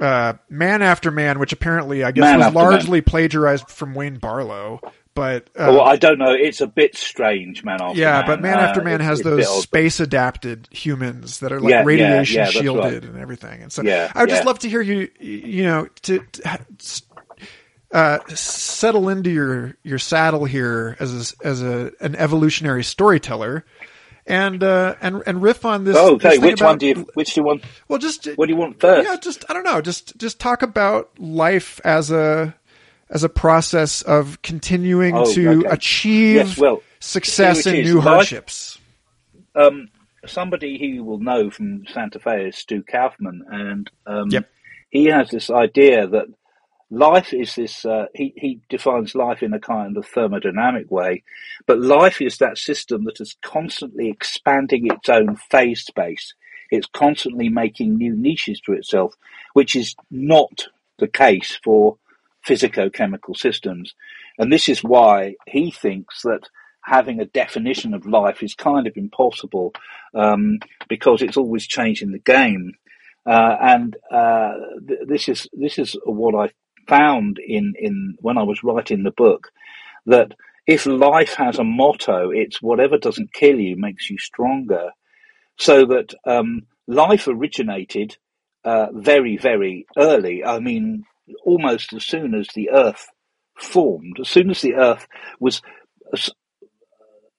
uh, Man After Man which apparently I guess Man was After Man. largely plagiarized from Wayne Barlowe but uh, well, I don't know. It's a bit strange, man. After man. yeah man. but Man Uh, After Man has it's a bit those space adapted humans that are like Yeah, radiation yeah, shielded right. and everything and so Yeah, I would just love to hear you you know to, to uh, settle into your your saddle here as a, as a an evolutionary storyteller, and uh, and and riff on this. Oh, this okay. thing Which about- one do you? Which do you want? Well, just What do you want first? yeah, just I don't know. Just just talk about life as a as a process of continuing Oh, to okay. achieve Yes, well, success in new Life- hardships. um, somebody who you will know from Santa Fe is Stu Kauffman, and um, Yep. he has this idea that life is this. Uh, he he defines life in a kind of thermodynamic way, but life is that system that is constantly expanding its own phase space. It's constantly making new niches for itself, which is not the case for physico-chemical systems. And this is why he thinks that having a definition of life is kind of impossible um, because it's always changing the game. Uh, and uh, th- this is this is what I found in, in when I was writing the book that if life has a motto, it's whatever doesn't kill you makes you stronger. So that um, life originated uh, very very early. I mean, almost as soon as the Earth formed, as soon as the Earth was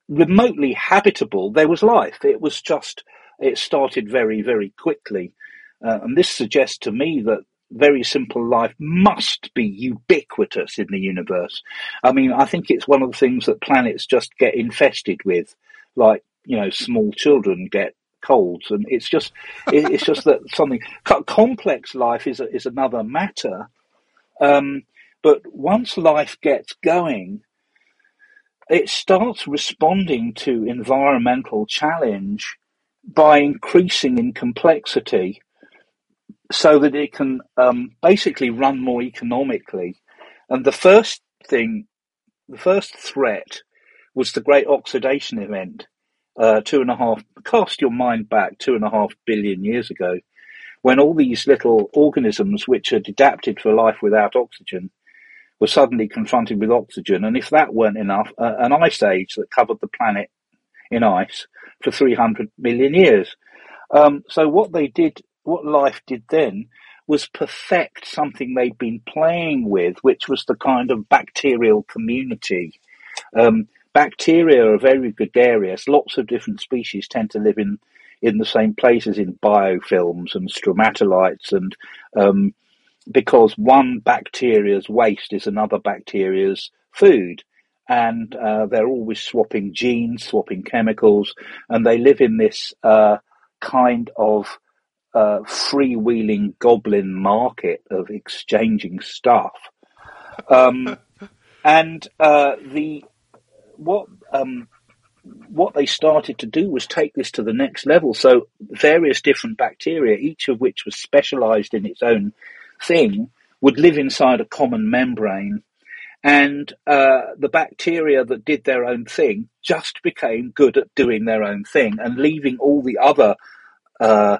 remotely habitable, there was life. It was just, it started very, very quickly. Uh, and this suggests to me that very simple life must be ubiquitous in the universe. I mean, I think it's one of the things that planets just get infested with, like, you know, small children get colds. And it's just, it's just that something, complex life is, is another matter. Um, but once life gets going, it starts responding to environmental challenge by increasing in complexity so that it can um, basically run more economically. And the first thing, the first threat was the Great Oxidation Event, uh, two and a half, cast your mind back two and a half billion years ago, when all these little organisms which had adapted for life without oxygen were suddenly confronted with oxygen. And if that weren't enough, uh, an ice age that covered the planet in ice for 300 million years. Um, so what they did, what life did then, was perfect something they'd been playing with, which was the kind of bacterial community. Um, bacteria are very gregarious. Lots of different species tend to live in in the same places in biofilms and stromatolites, and um, because one bacteria's waste is another bacteria's food and uh, they're always swapping genes, swapping chemicals, and they live in this uh, kind of uh, freewheeling goblin market of exchanging stuff. Um, and uh, the what um, what they started to do was take this to the next level. So various different bacteria, each of which was specialized in its own thing, would live inside a common membrane and uh, the bacteria that did their own thing just became good at doing their own thing and leaving all the other uh,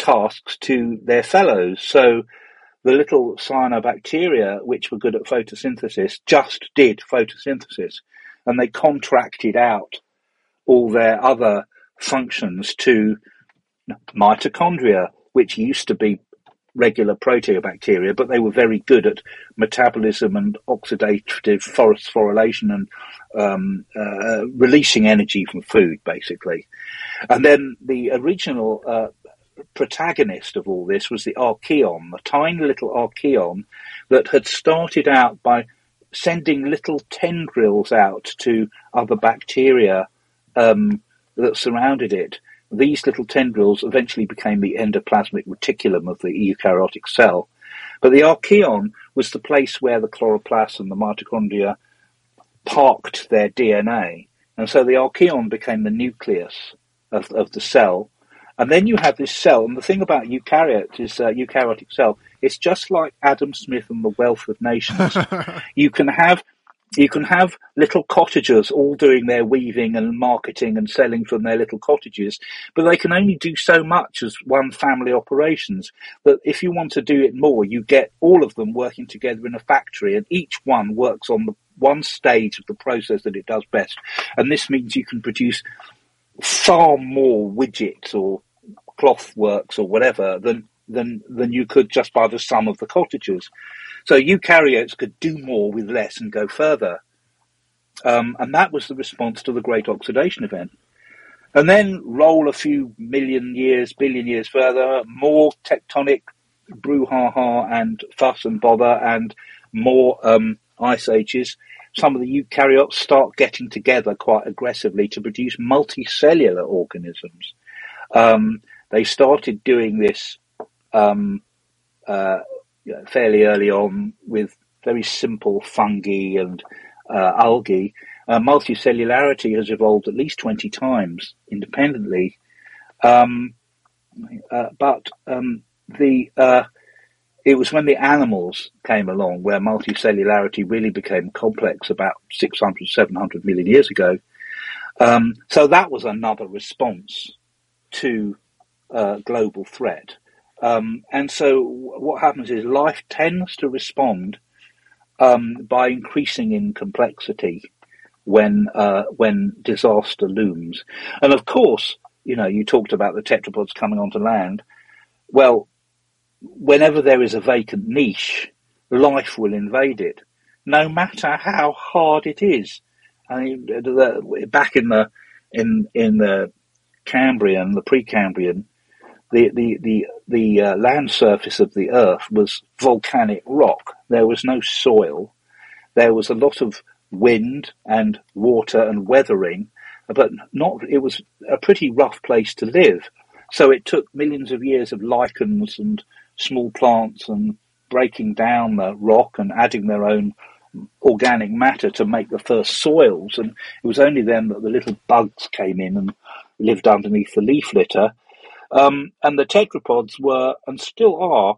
tasks to their fellows. So the little cyanobacteria, which were good at photosynthesis, just did photosynthesis, and they contracted out all their other functions to mitochondria, which used to be regular proteobacteria, but they were very good at metabolism and oxidative phosphorylation and um, uh, releasing energy from food, basically. And then the original uh, protagonist of all this was the archaeon, the tiny little archaeon that had started out by sending little tendrils out to other bacteria um, that surrounded it these little tendrils eventually became the endoplasmic reticulum of the eukaryotic cell. But the archaeon was the place where the chloroplast and the mitochondria parked their DNA. And so the archaeon became the nucleus of, of the cell. And then you have this cell, and the thing about eukaryote, is uh, eukaryotic cell, it's just like Adam Smith and the Wealth of Nations. you can have you can have little cottagers all doing their weaving and marketing and selling from their little cottages, but they can only do so much as one family operations. But if you want to do it more, you get all of them working together in a factory, and each one works on the one stage of the process that it does best. And this means you can produce far more widgets or cloth works or whatever than than than you could just by the sum of the cottages. So eukaryotes could do more with less and go further. Um, and that was the response to the Great Oxidation Event. and then roll a few million years, billion years further, more tectonic brouhaha and fuss and bother, and more um, ice ages. Some of the eukaryotes start getting together quite aggressively to produce multicellular organisms. Um, they started doing this um, uh, fairly early on with very simple fungi and uh, algae. Uh, multicellularity has evolved at least 20 times independently. Um, uh, but um, the uh, it was when the animals came along where multicellularity really became complex about 600, 700 million years ago. Um, so that was another response to uh, global threat. Um, and so what happens is life tends to respond um, by increasing in complexity when uh, when disaster looms. And of course, you know, you talked about the tetrapods coming onto land. Well, whenever there is a vacant niche, life will invade it, no matter how hard it is. I mean, the, back in the in in the Cambrian, the Precambrian, the the the the uh, land surface of the Earth was volcanic rock. There was no soil. There was a lot of wind and water and weathering, but not. It was a pretty rough place to live. So it took millions of years of lichens and small plants and breaking down the rock and adding their own organic matter to make the first soils. And it was only then that the little bugs came in and lived underneath the leaf litter. Um, and the tetrapods were, and still are,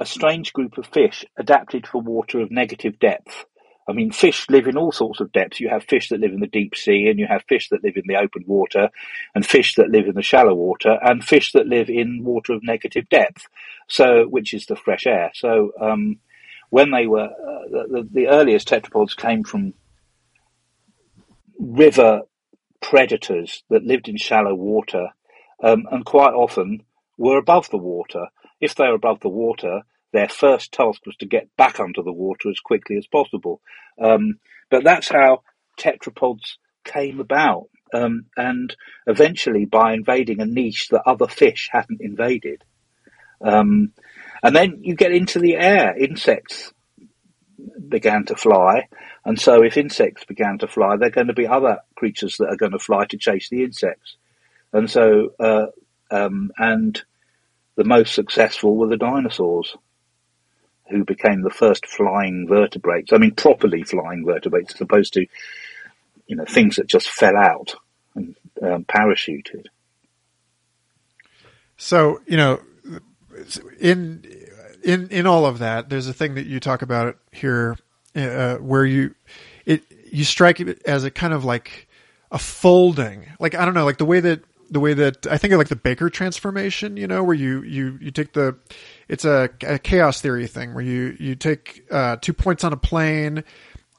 a strange group of fish adapted for water of negative depth. I mean, fish live in all sorts of depths. You have fish that live in the deep sea, and you have fish that live in the open water, and fish that live in the shallow water, and fish that live in water of negative depth. So, which is the fresh air. So, um, when they were uh, the, the earliest tetrapods came from river predators that lived in shallow water, um, and quite often were above the water. If they were above the water, their first task was to get back under the water as quickly as possible. Um, but that's how tetrapods came about. Um, and eventually by invading a niche that other fish hadn't invaded. Um, and then you get into the air. Insects began to fly. And so if insects began to fly, there are going to be other creatures that are going to fly to chase the insects. And so, uh, um, and the most successful were the dinosaurs who became the first flying vertebrates. I mean, properly flying vertebrates, as opposed to, you know, things that just fell out and um, parachuted. So, you know, in in in all of that, there's a thing that you talk about here, uh, where you it you strike it as a kind of like a folding, like I don't know, like the way that the way that I think of like the Baker transformation, you know, where you you you take the it's a, a chaos theory thing where you you take uh, two points on a plane,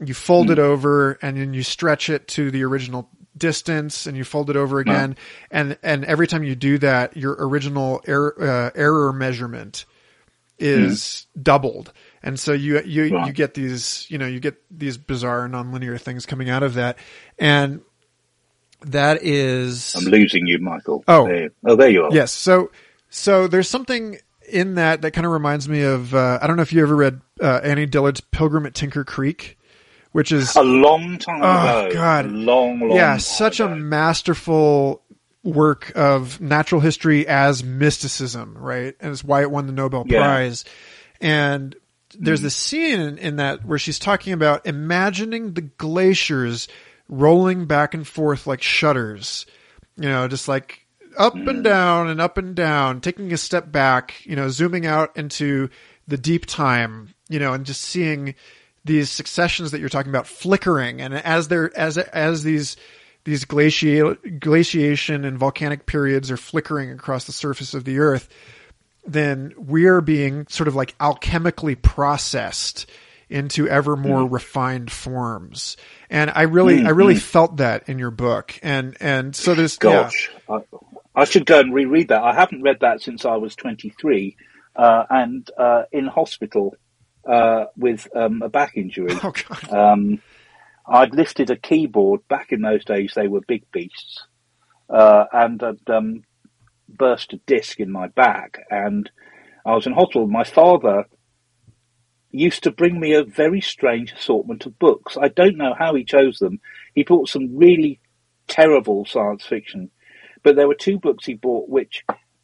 you fold mm. it over, and then you stretch it to the original distance, and you fold it over again, and and every time you do that, your original error uh, error measurement is mm. doubled. And so you you you get these you know you get these bizarre nonlinear things coming out of that, and that is I'm losing you, Michael. Oh, there, oh, there you are. Yes. So so there's something in that that kind of reminds me of uh, I don't know if you ever read uh, Annie Dillard's Pilgrim at Tinker Creek, which is a long time oh, ago. God, long, long. Yeah, such ago. a masterful work of natural history as mysticism, right? And it's why it won the Nobel Yeah. Prize. And there's this scene in, in that where she's talking about imagining the glaciers rolling back and forth like shutters, you know, just like up and mm. down and up and down, taking a step back, you know, zooming out into the deep time, you know, and just seeing these successions that you're talking about flickering. And as they're as as these these glacia- glaciation and volcanic periods are flickering across the surface of the earth then we're being sort of like alchemically processed into ever more Mm. refined forms and i really i really felt that in your book and and so there's yeah. I, I should go and reread that. I haven't read that since I was 23 uh, and uh, in hospital uh, with um, a back injury. oh god Um, I'd lifted a keyboard. Back in those days, they were big beasts. uh, and had um, burst a disc in my back, and I was in hospital. My father used to bring me a very strange assortment of books. I don't know how he chose them. He bought some really terrible science fiction, but there were two books he bought which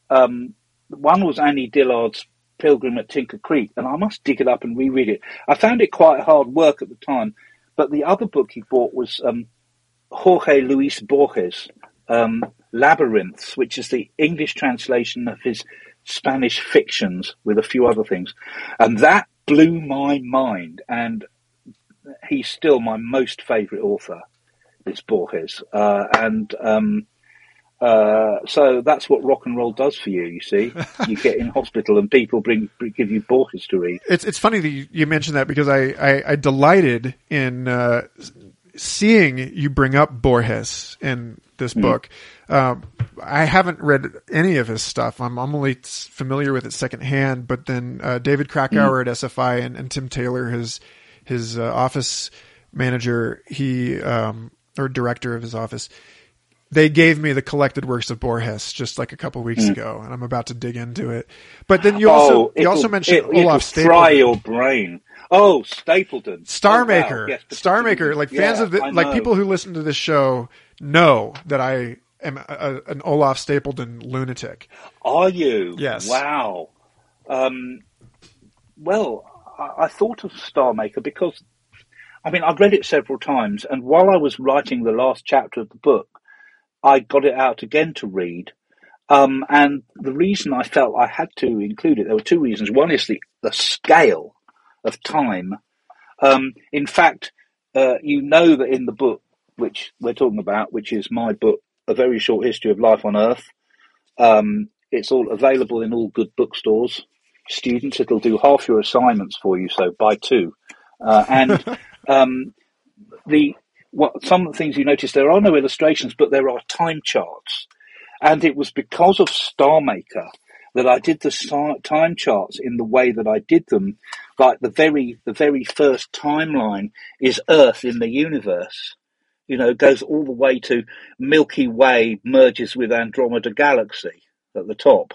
um, one was Annie Dillard's Pilgrim at Tinker Creek, and I must dig it up and reread it. I found it quite hard work at the time, but the other book he bought was um, Jorge Luis Borges, um, Labyrinths, which is the English translation of his Spanish fictions with a few other things. And that blew my mind. And he's still my most favourite author, is Borges. Uh, and um, uh, so that's what rock and roll does for you. You see, you get in hospital and people bring, bring give you Borges to read. It's it's funny that you, you mentioned that because I I, I delighted in uh, seeing you bring up Borges in this mm. book. Um, I haven't read any of his stuff. I'm, I'm only familiar with it secondhand. But then uh, David Krakauer mm. at SFI and, and, Tim Taylor, his his uh, office manager, he um, or director of his office, they gave me the collected works of Borges just like a couple weeks mm. ago, and I'm about to dig into it. But then you also oh, you also mentioned it, Olaf. Fry your brain. Oh, Stapledon, Star Maker, oh, wow. yes, Star Maker. Like fans yeah, of the, like people who listen to this show know that I am a, an Olaf Stapledon lunatic. Are you? Yes. Wow. Um, well, I, I thought of Star Maker because, I mean, I've read it several times, and while I was writing the last chapter of the book, I got it out again to read. Um, and the reason I felt I had to include it, there were two reasons. One is the, the scale of time. Um, in fact, uh, you know that in the book, which we're talking about, which is my book, A Very Short History of Life on Earth. Um, it's all available in all good bookstores. Students, it'll do half your assignments for you, so buy two. Uh, and um, the what some of the things you notice there are no illustrations, but there are time charts, and it was because of StarMaker that I did the time charts in the way that I did them. Like the very the very first timeline is Earth in the universe, you know, goes all the way to Milky Way merges with Andromeda Galaxy at the top.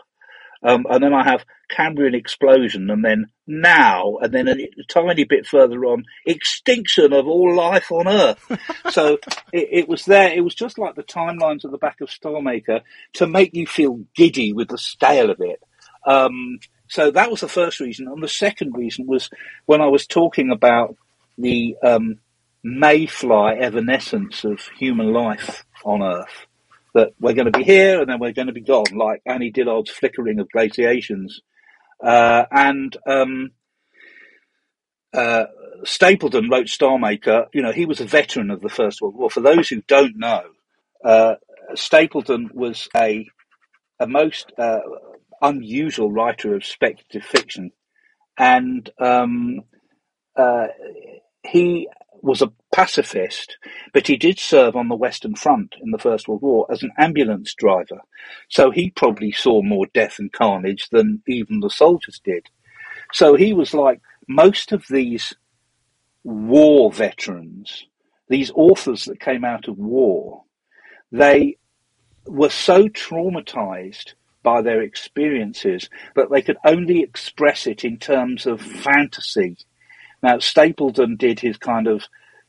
Um, and then I have Cambrian explosion, and then now, and then a, a, tiny bit further on, extinction of all life on Earth. so it, it, was there. It was just like the timelines at the back of StarMaker to make you feel giddy with the scale of it. Um, so that was the first reason, and the second reason was when I was talking about the um, mayfly evanescence of human life on Earth. That we're going to be here and then we're going to be gone, like Annie Dillard's flickering of glaciations. Uh, and um, uh, Stapledon wrote Starmaker. You know, he was a veteran of the First World War. For those who don't know, uh, Stapledon was a a most uh, unusual writer of speculative fiction, and um, uh, he was a pacifist, but he did serve on the Western Front in the First World War as an ambulance driver. So he probably saw more death and carnage than even the soldiers did. So he was like most of these war veterans, these authors that came out of war, they were so traumatized by their experiences that they could only express it in terms of fantasy now, Stapledon did his kind of,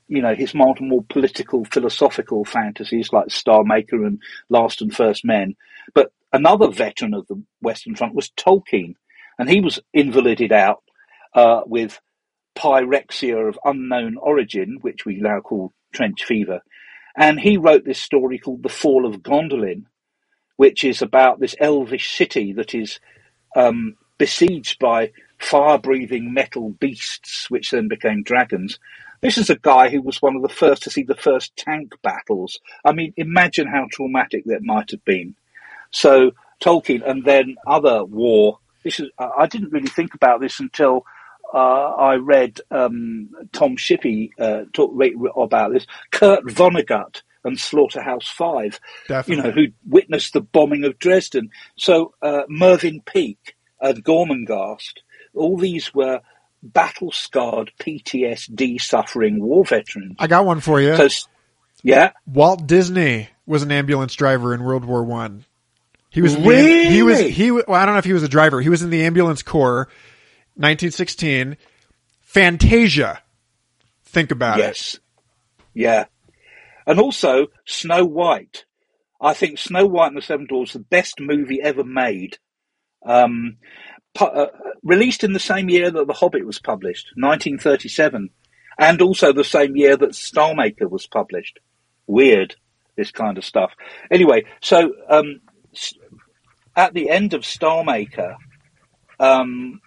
you know, his more, more political, philosophical fantasies like Star Maker and Last and First Men. But another veteran of the Western Front was Tolkien, and he was invalided out uh, with pyrexia of unknown origin, which we now call trench fever. And he wrote this story called The Fall of Gondolin, which is about this elvish city that is um, besieged by fire breathing metal beasts, which then became dragons. This is a guy who was one of the first to see the first tank battles. I mean, imagine how traumatic that might have been. So Tolkien and then other war. This is I didn't really think about this until uh, I read um, Tom Shippey uh, talk about this. Kurt Vonnegut and Slaughterhouse Five, Definitely. you know, who witnessed the bombing of Dresden. So uh, Mervyn Peake and Gormenghast all these were battle scarred PTSD suffering war veterans. I got one for you. So, yeah. Walt Disney was an ambulance driver in World War One. He was Really? he was he. Well, I don't know if he was a driver. He was in the ambulance corps, 1916. Fantasia. Think about it. Yes. Yeah. And also Snow White. I think Snow White and the Seven Dwarfs is the best movie ever made. Um, uh, released in the same year that The Hobbit was published, 1937, and also the same year that Star Maker was published. Weird, this kind of stuff. Anyway, so um, at the end of Star Maker, um,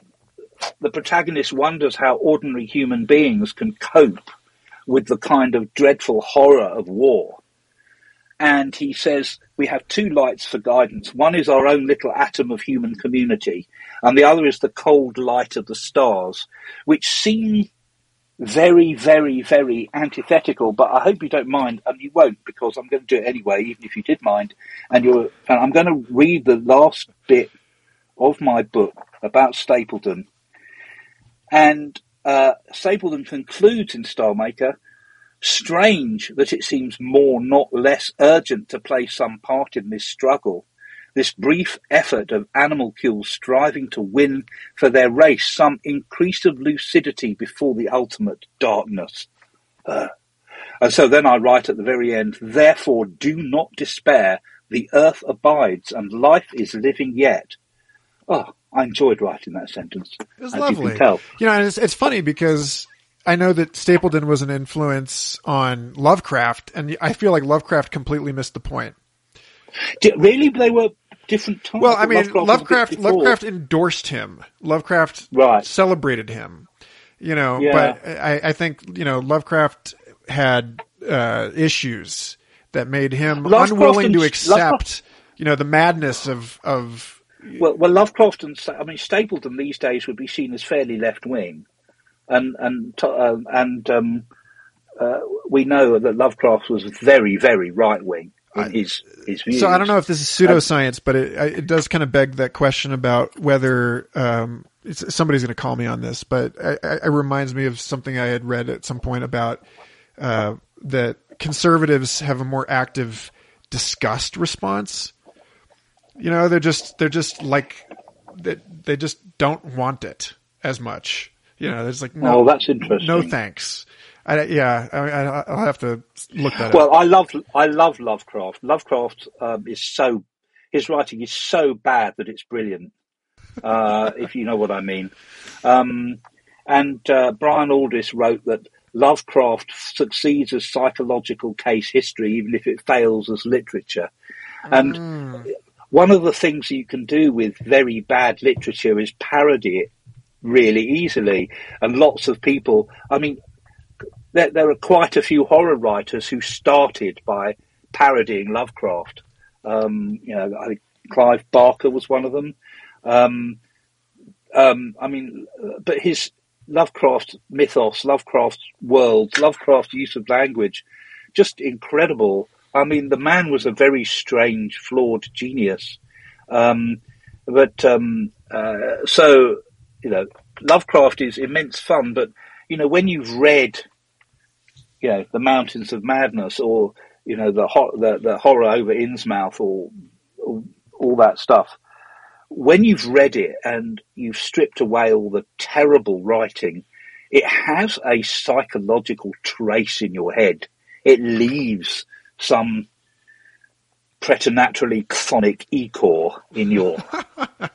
the protagonist wonders how ordinary human beings can cope with the kind of dreadful horror of war. And he says, we have two lights for guidance. One is our own little atom of human community, and the other is the cold light of the stars, which seem very, very, very antithetical, but I hope you don't mind, and you won't, because I'm going to do it anyway, even if you did mind. And you're, and I'm going to read the last bit of my book about Stapledon. And uh, Stapledon concludes in Star Maker, strange that it seems more, not less urgent to play some part in this struggle. This brief effort of animalcules striving to win for their race some increase of lucidity before the ultimate darkness. Uh, and so then I write at the very end, therefore do not despair, the earth abides and life is living yet. Oh, I enjoyed writing that sentence. It was as lovely. You. You know, it's, it's funny because I know that Stapledon was an influence on Lovecraft, and I feel like Lovecraft completely missed the point. Really, they were different times. Well, I mean, bit Lovecraft. Lovecraft endorsed him. Lovecraft Right. celebrated him. You know, Yeah. but I, I think you know Lovecraft had uh, issues that made him Lovecraft unwilling to accept Lovecraft- you know the madness of of Well, well, Lovecraft and I mean Stapledon these days would be seen as fairly left wing, and and um, and um, uh, we know that Lovecraft was very very right wing in his his views. So I don't know if this is pseudoscience, but it it does kind of beg that question about whether um, it's, somebody's going to call me on this. But it, it reminds me of something I had read at some point about uh, that conservatives have a more active disgust response. You know, they're just they're just like that. They just don't want it as much. You know, there's like no, Oh, that's interesting. no thanks. I, yeah, I, I, I'll have to look that up. Well, I love I love Lovecraft. Lovecraft um, is so his writing is so bad that it's brilliant. Uh, if you know what I mean. Um, and uh, Brian Aldiss wrote that Lovecraft succeeds as psychological case history, even if it fails as literature. And one of the things you can do with very bad literature is parody it really easily. And lots of people, I mean, there, there are quite a few horror writers who started by parodying Lovecraft. Um, you know, I think Clive Barker was one of them. Um, um, I mean, but his Lovecraft mythos, Lovecraft world, Lovecraft use of language, just incredible. I mean, the man was a very strange, flawed genius. Um, but um, uh, so, you know, Lovecraft is immense fun. But you know, when you've read, you know, the Mountains of Madness, or you know, the the, the horror over Innsmouth, or, or all that stuff, when you've read it and you've stripped away all the terrible writing, it has a psychological trace in your head. It leaves some preternaturally chthonic ichor in your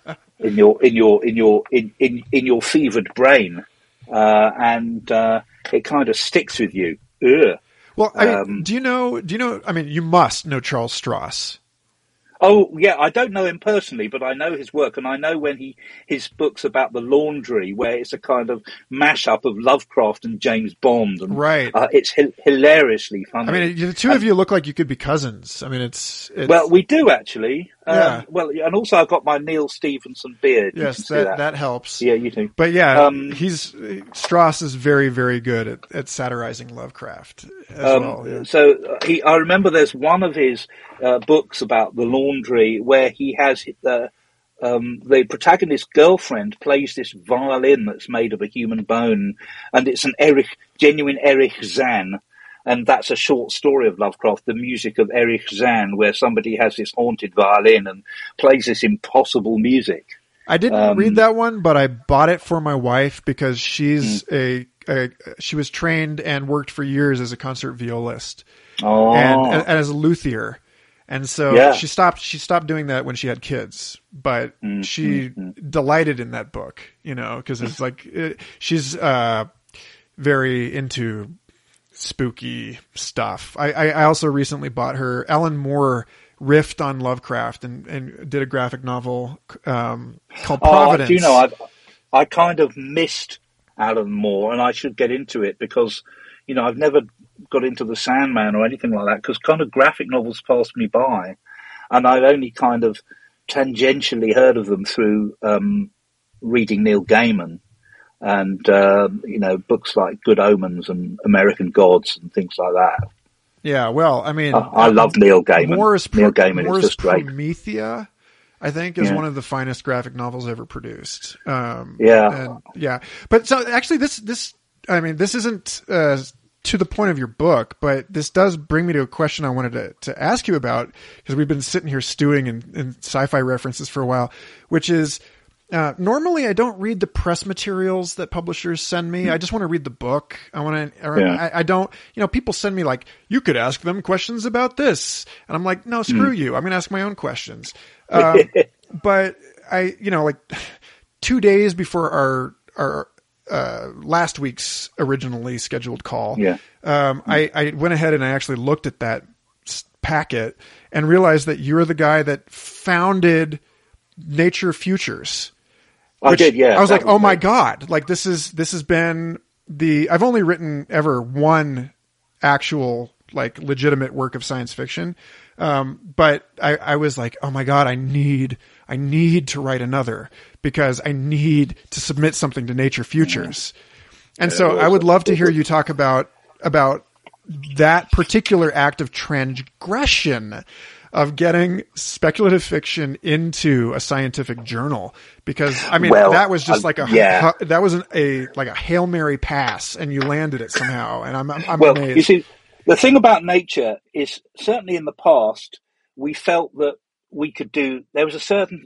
in your in your in your in in, in your fevered brain, uh, and uh, it kind of sticks with you. Ugh. Well, I Um, do you know? Do you know? I mean, you must know Charles Stross. Oh yeah, I don't know him personally, but I know his work, and I know when he his books about the laundry, where it's a kind of mashup of Lovecraft and James Bond, and Right. uh, it's hi- hilariously funny. I mean, the two of you look like you could be cousins. I mean, it's, it's well, we do actually. Um, Yeah. Well, and also I've got my Neal Stephenson beard. Yes, see that, that helps. Yeah, you do. But yeah, Um, he's Stross is very very good at, at satirizing Lovecraft as Um, well. yeah. So uh, he, I remember there's one of his uh, books about the laundry where he has uh, um, the protagonist's girlfriend plays this violin that's made of a human bone, and it's an Erich, genuine Erich Zann. And that's a short story of Lovecraft, the music of Erich Zann, where somebody has this haunted violin and plays this impossible music. I didn't um, read that one, but I bought it for my wife because she's mm. a, a, she was trained and worked for years as a concert violist oh. and, and, as a luthier. And so yeah. she stopped. She stopped doing that when she had kids, but mm, she mm, delighted in that book. You know, because it's like it, she's uh, very into spooky stuff. I, I, I also recently bought her Alan Moore riffed on Lovecraft and, and did a graphic novel um, called Providence. Oh, you know, I've, I kind of missed Alan Moore, and I should get into it because you know I've never got into the Sandman or anything like that because kind of graphic novels passed me by, and I've only kind of tangentially heard of them through um, reading Neil Gaiman and uh, you know books like Good Omens and American Gods and things like that. Yeah, well, I mean, I, I love Neil Gaiman. Moore's, Neil Gaiman is just great. Promethea, I think, is yeah. one of the finest graphic novels ever produced. Um, yeah, and, yeah. But so actually, this this I mean, this isn't uh, to the point of your book, but this does bring me to a question I wanted to, to ask you about because we've been sitting here stewing in, in sci-fi references for a while, which is uh, normally, I don't read the press materials that publishers send me. I just want to read the book. I want to. Yeah. I, I, don't. You know, people send me like, "You could ask them questions about this," and I'm like, "No, screw mm. you. I'm going to ask my own questions." Um, but I, you know, like two days before our our uh, last week's originally scheduled call, yeah. um, I, I went ahead and I actually looked at that packet and realized that you're the guy that founded Nature Futures I did, yeah. I was like, was oh my god! Like this is this has been the I've only written ever one actual like legitimate work of science fiction, um, but I, I was like, oh my god, I need I need to write another because I need to submit something to Nature Futures, and so I would love to hear you talk about about that particular act of transgression of getting speculative fiction into a scientific journal because I mean well, that was just uh, like a yeah. that was an, a like a hail mary pass and you landed it somehow and I'm I'm, I'm well amazed. you see the thing about nature is certainly in the past we felt that we could do there was a certain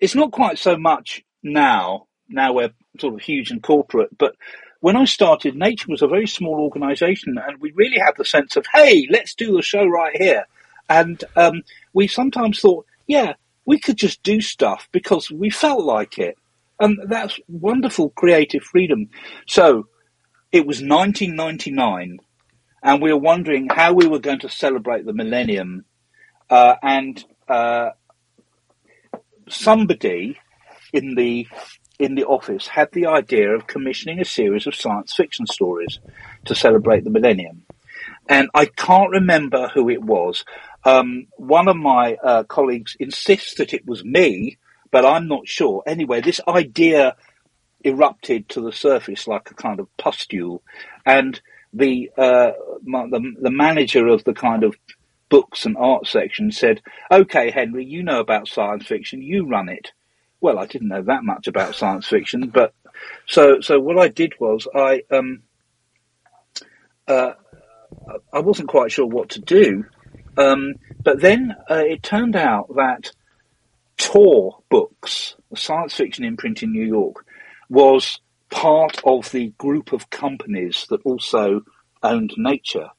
it's not quite so much now now we're sort of huge and corporate but when I started, Nature was a very small organisation, and we really had the sense of, hey, let's do a show right here. And um, we sometimes thought, yeah, we could just do stuff because we felt like it. And that's wonderful creative freedom. So it was 1999, and we were wondering how we were going to celebrate the millennium. Uh, and uh, somebody in the in the office had the idea of commissioning a series of science fiction stories to celebrate the millennium. And I can't remember who it was, um, one of my uh, colleagues insists that it was me, but I'm not sure. Anyway, this idea erupted to the surface like a kind of pustule, and the, uh, the the manager of the kind of books and art section said, "Okay, Henry, you know about science fiction. You run it." Well, I didn't know that much about science fiction, but so so what I did was I um uh, I wasn't quite sure what to do. Um, but then uh, it turned out that Tor Books, a science fiction imprint in New York, was part of the group of companies that also owned Nature.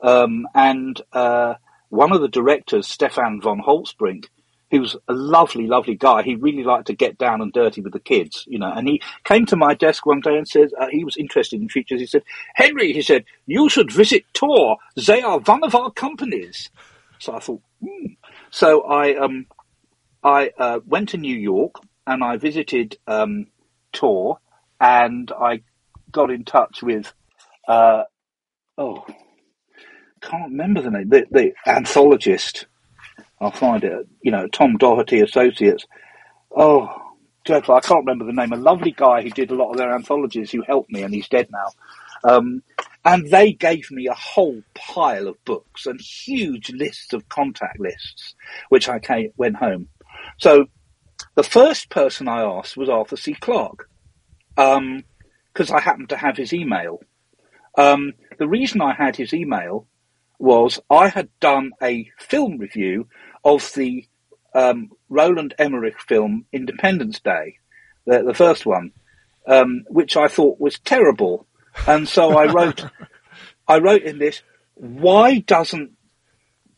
Um, and uh, one of the directors, Stefan von Holtzbrinck, he was a lovely, lovely guy. He really liked to get down and dirty with the kids, you know. And he came to my desk one day and said uh, he was interested in features. He said, "Henry," he said, "you should visit Tor. They are one of our companies." So I thought, hmm. so I um, I uh, went to New York and I visited um, Tor, and I got in touch with uh, oh, can't remember the name, the, the anthologist I'll find it. You know, Tom Doherty Associates. Oh, dreadful. I can't remember the name. A lovely guy who did a lot of their anthologies who helped me, and he's dead now. Um, and they gave me a whole pile of books and huge lists of contact lists, which I came, went home. So the first person I asked was Arthur C. Clarke, because um, I happened to have his email. Um, the reason I had his email was I had done a film review of the um, Roland Emmerich film Independence Day, the, the first one, um, which I thought was terrible, and so I wrote, I wrote in this, why doesn't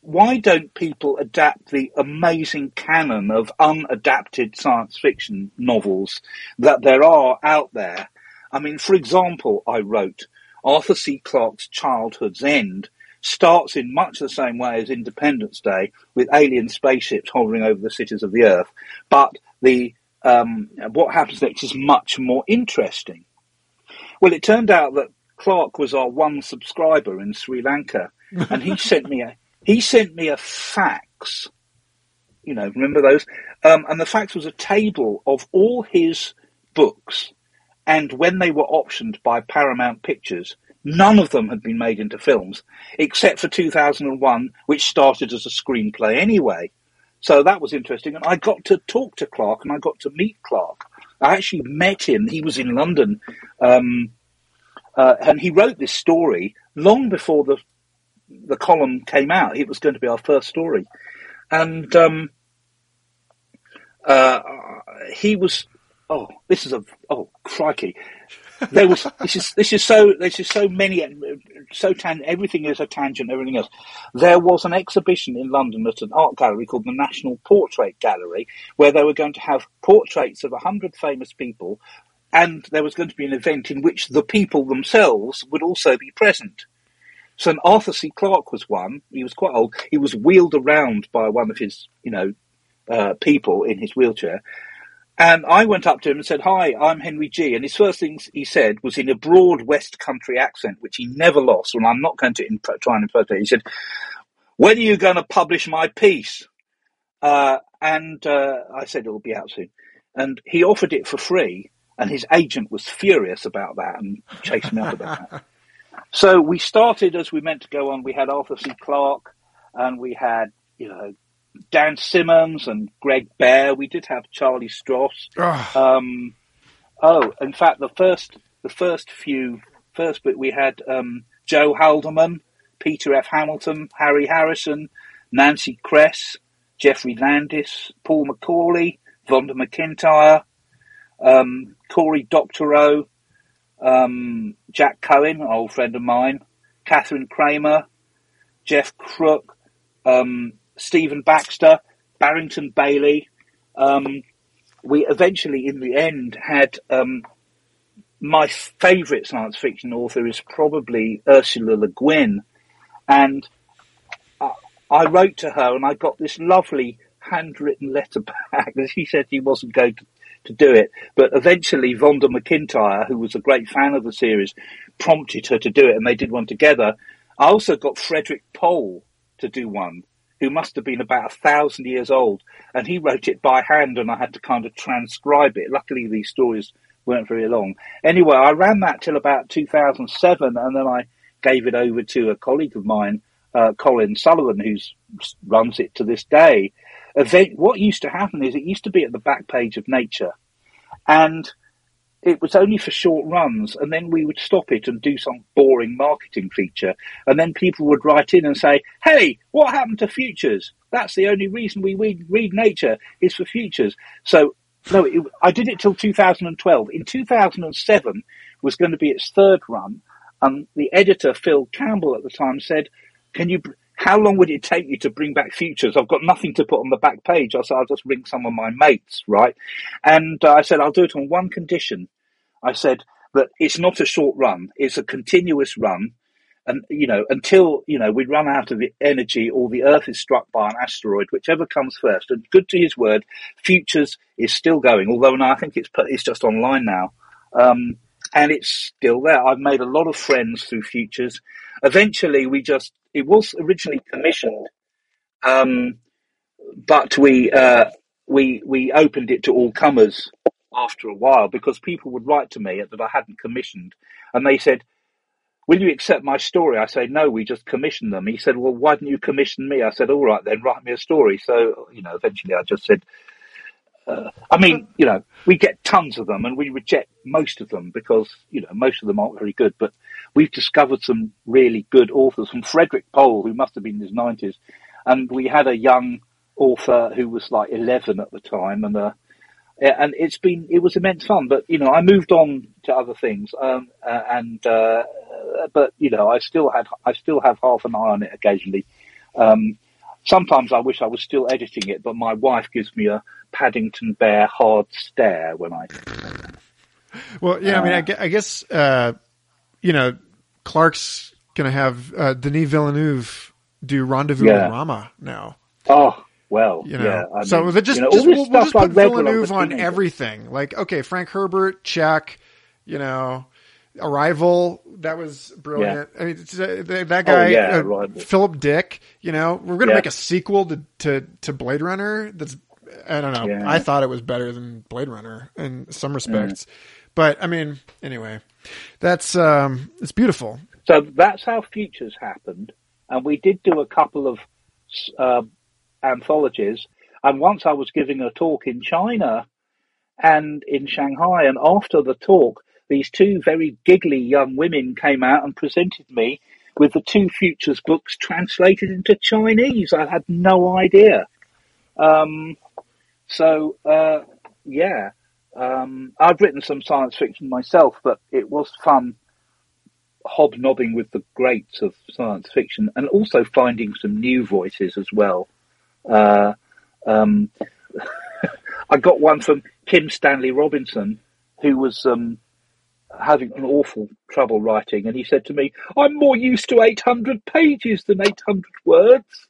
why don't people adapt the amazing canon of unadapted science fiction novels that there are out there? I mean, for example, I wrote Arthur C. Clarke's Childhood's End starts in much the same way as Independence Day with alien spaceships hovering over the cities of the earth, but the um, what happens next is much more interesting. Well, it turned out that Clarke was our one subscriber in Sri Lanka, and he sent me a he sent me a fax. You know, remember those? Um, and the fax was a table of all his books, and when they were optioned by Paramount Pictures, none of them had been made into films, except for 2001, which started as a screenplay anyway. So that was interesting, and I got to talk to Clarke and I got to meet Clarke. I actually met him. He was in London, um, uh, and he wrote this story long before the the column came out. It was going to be our first story, and um, uh, he was. Oh, this is a oh crikey! There was this is this is so this is so many so tan everything is a tangent everything else. There was an exhibition in London at an art gallery called the National Portrait Gallery where they were going to have portraits of a hundred famous people, and there was going to be an event in which the people themselves would also be present. So Arthur C. Clarke was one. He was quite old. He was wheeled around by one of his, you know, uh, people in his wheelchair. And I went up to him and said, Hi, I'm Henry Gee And his first thing he said was in a broad West Country accent, which he never lost. And I'm not going to imp- try and impersonate. He said, When are you going to publish my piece? Uh, and uh, I said, It'll be out soon. And he offered it for free. And his agent was furious about that and chased me up about that. So we started as we meant to go on. We had Arthur C. Clarke, and we had you know Dan Simmons and Greg Bear. We did have Charlie Stross. Um, oh, in fact, the first the first few first bit we had um, Joe Haldeman, Peter F. Hamilton, Harry Harrison, Nancy Kress, Geoffrey Landis, Paul McAuley, Vonda McIntyre, um, Cory Doctorow, um, Jack Cohen, an old friend of mine, Kathryn Cramer, Jeff Crook, um, Stephen Baxter, Barrington Bayley. Um, we eventually, in the end, had um, my favourite science fiction author is probably Ursula Le Guin, and I, I wrote to her and I got this lovely handwritten letter back that she said she wasn't going to to do it. But eventually, Vonda McIntyre, who was a great fan of the series, prompted her to do it, and they did one together. I also got Frederik Pohl to do one, who must have been about a thousand years old, and he wrote it by hand, and I had to kind of transcribe it. Luckily, these stories weren't very long. Anyway, I ran that till about 2007, and then I gave it over to a colleague of mine, uh, Colin Sullivan, who runs it to this day event, what used to happen is it used to be at the back page of Nature, and it was only for short runs, and then we would stop it and do some boring marketing feature, and then people would write in and say, "Hey, what happened to Futures? That's the only reason we read, read Nature is for Futures." So no, it, I did it till 2012. In 2007 was going to be its third run, and the editor Phil Campbell at the time said, "Can you?" How long would it take you to bring back futures? I've got nothing to put on the back page. I said, I'll just ring some of my mates, right? And uh, I said, I'll do it on one condition. I said that it's not a short run. It's a continuous run. And, you know, until, you know, we run out of the energy or the earth is struck by an asteroid, whichever comes first. And good to his word, futures is still going, although now I think it's, put, it's just online now. Um, and it's still there. I've made a lot of friends through futures. Eventually we just it was originally commissioned, um, but we uh, we we opened it to all comers after a while because people would write to me that I hadn't commissioned, and they said, "Will you accept my story?" I say, "No, we just commissioned them." He said, "Well, why didn't you commission me?" I said, "All right, then write me a story." So you know, eventually, I just said. I mean, you know, we get tons of them and we reject most of them because, you know, most of them aren't very good. But we've discovered some really good authors from Frederik Pohl, who must have been in his 90s. And we had a young author who was like 11 at the time. And, uh, and it's been, it was immense fun. But, you know, I moved on to other things. Um, uh, and, uh, but, you know, I still had, I still have half an eye on it occasionally. Um, sometimes I wish I was still editing it, but my wife gives me a Paddington Bear hard stare when I. Well, yeah, I mean, I, I guess uh, you know Clarke's going to have uh, Denis Villeneuve do Rendezvous Yeah. with Rama now. Oh well, You know, yeah. I so mean, they just, you know, just we'll, we'll just put read when I was Villeneuve on everything. Like, okay, Frank Herbert, check. You know, Arrival, that was brilliant. I mean, it's, uh, that that guy, Oh, yeah, uh, Philip Dick. You know, we're going to Yeah. make a sequel to, to to Blade Runner. That's I don't know. Yeah. I thought it was better than Blade Runner in some respects, but I mean, anyway, that's um, it's beautiful. So that's how Futures happened, and we did do a couple of uh, anthologies. And once I was giving a talk in China and in Shanghai, and after the talk, these two very giggly young women came out and presented me with the two Futures books translated into Chinese. I had no idea. Um, so uh, yeah, um, I've written some science fiction myself, but it was fun hobnobbing with the greats of science fiction and also finding some new voices as well. Uh, um, I got one from Kim Stanley Robinson, who was um, having an awful trouble writing, and he said to me, "I'm more used to 800 pages than 800 words."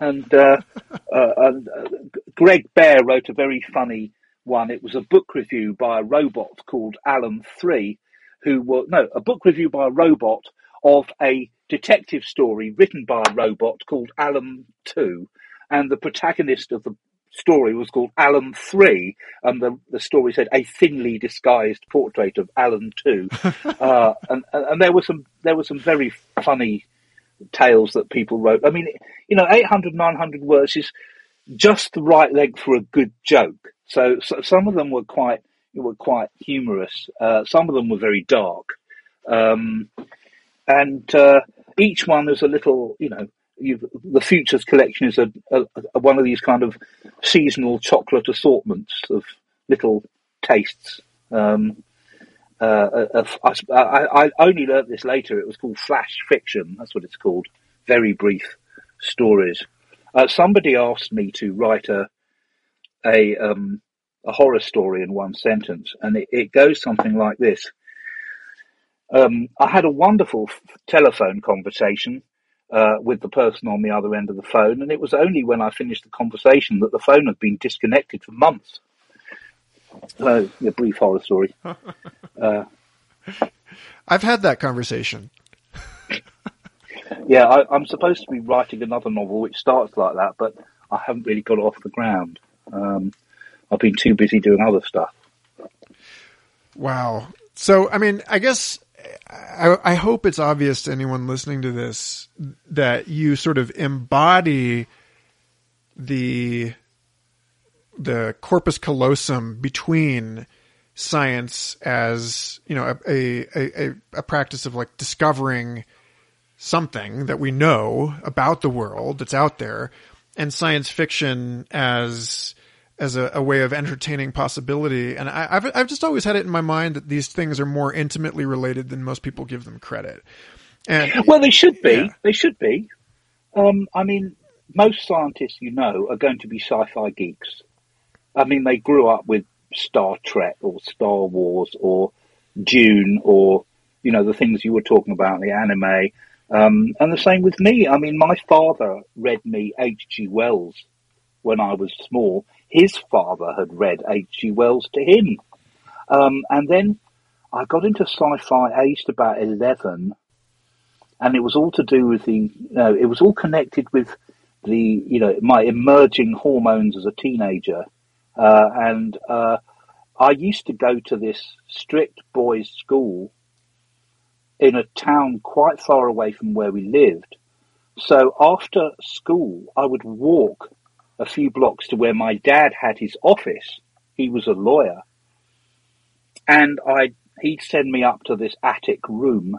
And, uh, uh, and uh, Greg Bear wrote a very funny one. It was a book review by a robot called Alan Three, who were no a book review by a robot of a detective story written by a robot called Alan Two, and the protagonist of the story was called Alan Three, and the the story said a thinly disguised portrait of Alan Two, uh, and and and there were some there were some very funny tales that people wrote. I mean, you know, 800, 900 words is just the right length for a good joke. So, so some of them were quite were quite humorous. Uh, some of them were very dark, um, and uh, each one is a little, you know. The Futures collection is a, a, a one of these kind of seasonal chocolate assortments of little tastes. Um, uh, I, I, I only learnt this later. It was called flash fiction. That's what it's called. Very brief stories. Uh, somebody asked me to write a a, um, a horror story in one sentence, and it, it goes something like this. Um, I had a wonderful telephone conversation uh, with the person on the other end of the phone, and it was only when I finished the conversation that the phone had been disconnected for months. So, a brief horror story. Uh, I've had that conversation. Yeah, I, I'm supposed to be writing another novel which starts like that, but I haven't really got it off the ground. Um, I've been too busy doing other stuff. Wow. So, I mean, I guess I, I hope it's obvious to anyone listening to this that you sort of embody the the corpus callosum between science as you know a a, a, a practice of like discovering something that we know about the world that's out there and science fiction as as a, a way of entertaining possibility. And I, I've I've just always had it in my mind that these things are more intimately related than most people give them credit. And Well, they should be. Yeah. They should be. Um, I mean, most scientists you know are going to be sci-fi geeks. I mean, they grew up with Star Trek or Star Wars or Dune or you know the things you were talking about, the anime. Um, and the same with me. I mean, my father read me H.G. Wells when I was small. His father had read H.G. Wells to him. Um, and then I got into sci-fi aged about 11 and it was all to do with the, you know, it was all connected with the, you know, my emerging hormones as a teenager. Uh, and, uh, I used to go to this strict boys school in a town quite far away from where we lived. So after school, I would walk a few blocks to where my dad had his office. he was a lawyer, and I he'd send me up to this attic room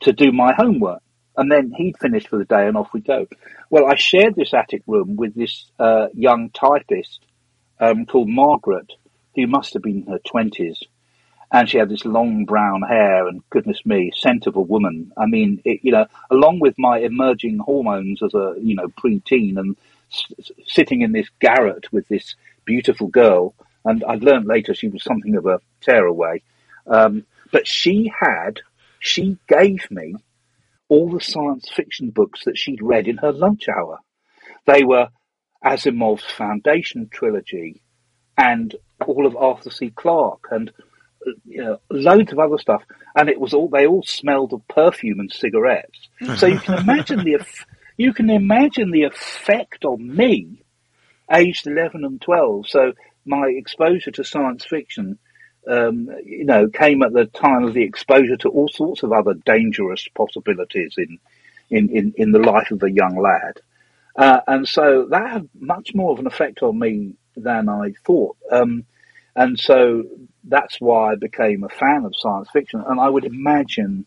to do my homework, and then he'd finish for the day, and off we go. Well, I shared this attic room with this uh, young typist um, called Margaret, who must have been in her twenties, and she had this long brown hair and goodness me, scent of a woman. I mean, it, you know, along with my emerging hormones as a you know preteen and sitting in this garret with this beautiful girl, and I'd learned later she was something of a tearaway. Um, but she had, she gave me all the science fiction books that she'd read in her lunch hour. They were Asimov's Foundation trilogy and all of Arthur C. Clarke and you know, loads of other stuff, and it was all they all smelled of perfume and cigarettes. So you can imagine the you can imagine the effect on me, aged eleven and twelve. So my exposure to science fiction, um, you know, came at the time of the exposure to all sorts of other dangerous possibilities in in in, in the life of a young lad, uh, and so that had much more of an effect on me than I thought. Um, and so that's why I became a fan of science fiction. And I would imagine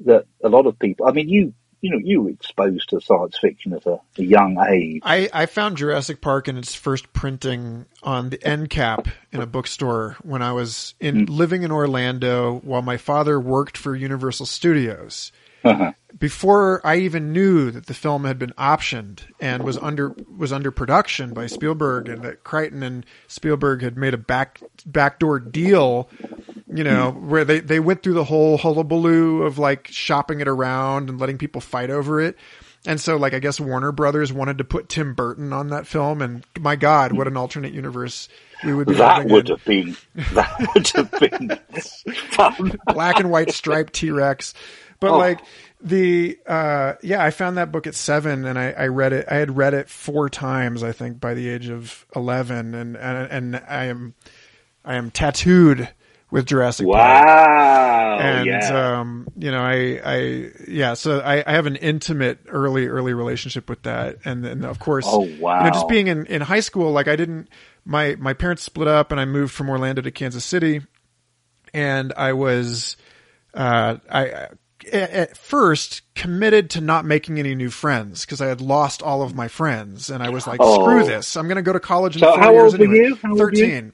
that a lot of people, I mean, you, you know, you were exposed to science fiction at a, a young age. I, I found Jurassic Park in its first printing on the end cap in a bookstore when I was in living in Orlando while my father worked for Universal Studios. Uh-huh. Before I even knew that the film had been optioned and was under was under production by Spielberg and that Crichton and Spielberg had made a back backdoor deal, you know, where they, they went through the whole hullabaloo of like shopping it around and letting people fight over it. And so, like, I guess Warner Brothers wanted to put Tim Burton on that film, and my God, what an alternate universe we would be That would in. have been, that would have been fun. black and white striped T Rex. But Oh. like the uh yeah, I found that book at seven and I, I read it I had read it four times, I think, by the age of eleven and and, and I am I am tattooed with Jurassic Park. Wow. And yeah. um, you know, I, I, yeah, so I, I have an intimate early, early relationship with that, and then of course, Oh, you wow. know, just being in, in high school, like I didn't, my my parents split up, and I moved from Orlando to Kansas City, and I was, uh, I at- first committed to not making any new friends because I had lost all of my friends, and I was like, Oh. screw this, I'm going to go to college in So four how years old were anyway. you? How old were you?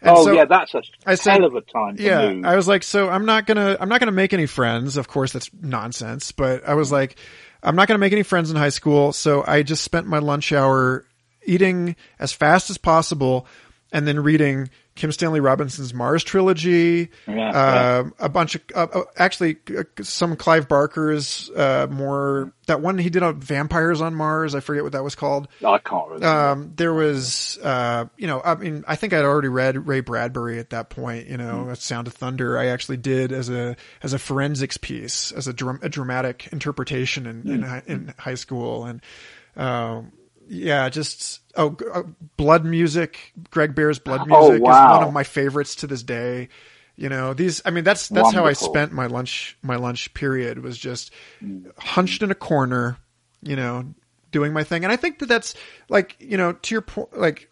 And oh so- yeah, that's a I said- hell of a time yeah, move. I was like, so I'm not gonna, I'm not gonna make any friends. Of course, that's nonsense. But I was like, I'm not gonna make any friends in high school. So I just spent my lunch hour eating as fast as possible, and then reading Kim Stanley Robinson's Mars trilogy, Yeah, uh, a bunch of, uh, uh, actually, uh, some Clive Barker's, uh, more that one he did on vampires on Mars. I forget what that was called. I can't remember. Um, there was, uh, you know, I mean, I think I'd already read Ray Bradbury at that point. You know, Sound of Thunder. I actually did as a as a forensics piece, as a, a dramatic interpretation in in, hi- in high school, and um, yeah, just oh, uh, blood music. Greg Bear's blood Oh, music is one of my favorites to this day. You know, these. I mean, that's that's how I spent my lunch my lunch period was just hunched in a corner. You know, doing my thing. And I think that that's like, you know, to your point, like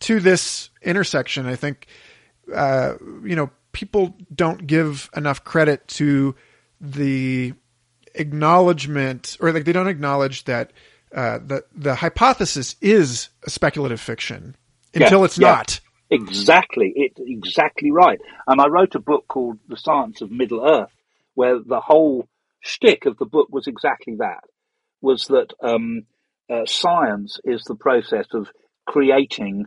to this intersection, I think, uh, you know, people don't give enough credit to the acknowledgement or like they don't acknowledge that, uh, the, the hypothesis is a speculative fiction until Yeah, it's yeah. not. Exactly, it's exactly right. And I wrote a book called The Science of Middle Earth, where the whole shtick of the book was exactly that: was that um, uh, science is the process of creating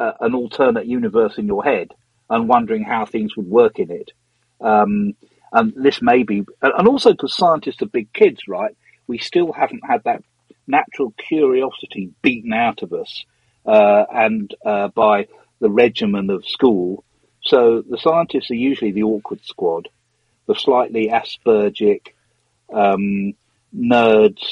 uh, an alternate universe in your head and wondering how things would work in it. Um, and this may be, and also because scientists are big kids, right? We still haven't had that natural curiosity beaten out of us, uh, and uh, by the regimen of school. So the scientists are usually the awkward squad, the slightly Aspergic um, nerds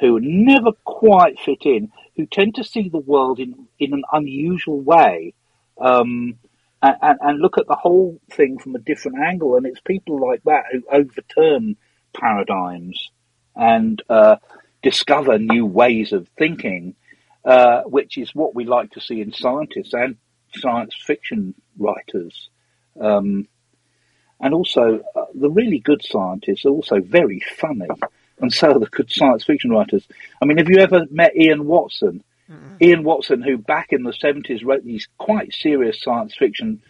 who never quite fit in, who tend to see the world in, in an unusual way. Um, and, and, look at the whole thing from a different angle. And it's people like that who overturn paradigms and uh, discover new ways of thinking. uh, which is what we like to see in scientists and science fiction writers. Um, and also, uh, the really good scientists are also very funny, and so are the good science fiction writers. I mean, have you ever met Ian Watson? Mm-hmm. Ian Watson, who back in the 70s wrote these quite serious science fiction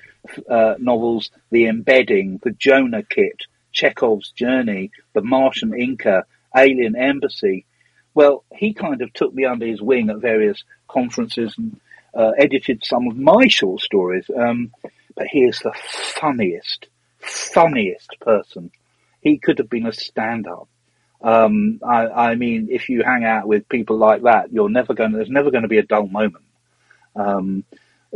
uh, novels, The Embedding, The Jonah Kit, Chekhov's Journey, The Martian Inca, Alien Embassy. Well, he kind of took me under his wing at various conferences and uh, edited some of my short stories. Um, but he is the funniest, funniest person. He could have been a stand-up. Um, I, I, mean, if you hang out with people like that, you're never going. There's never going to be a dull moment. Um,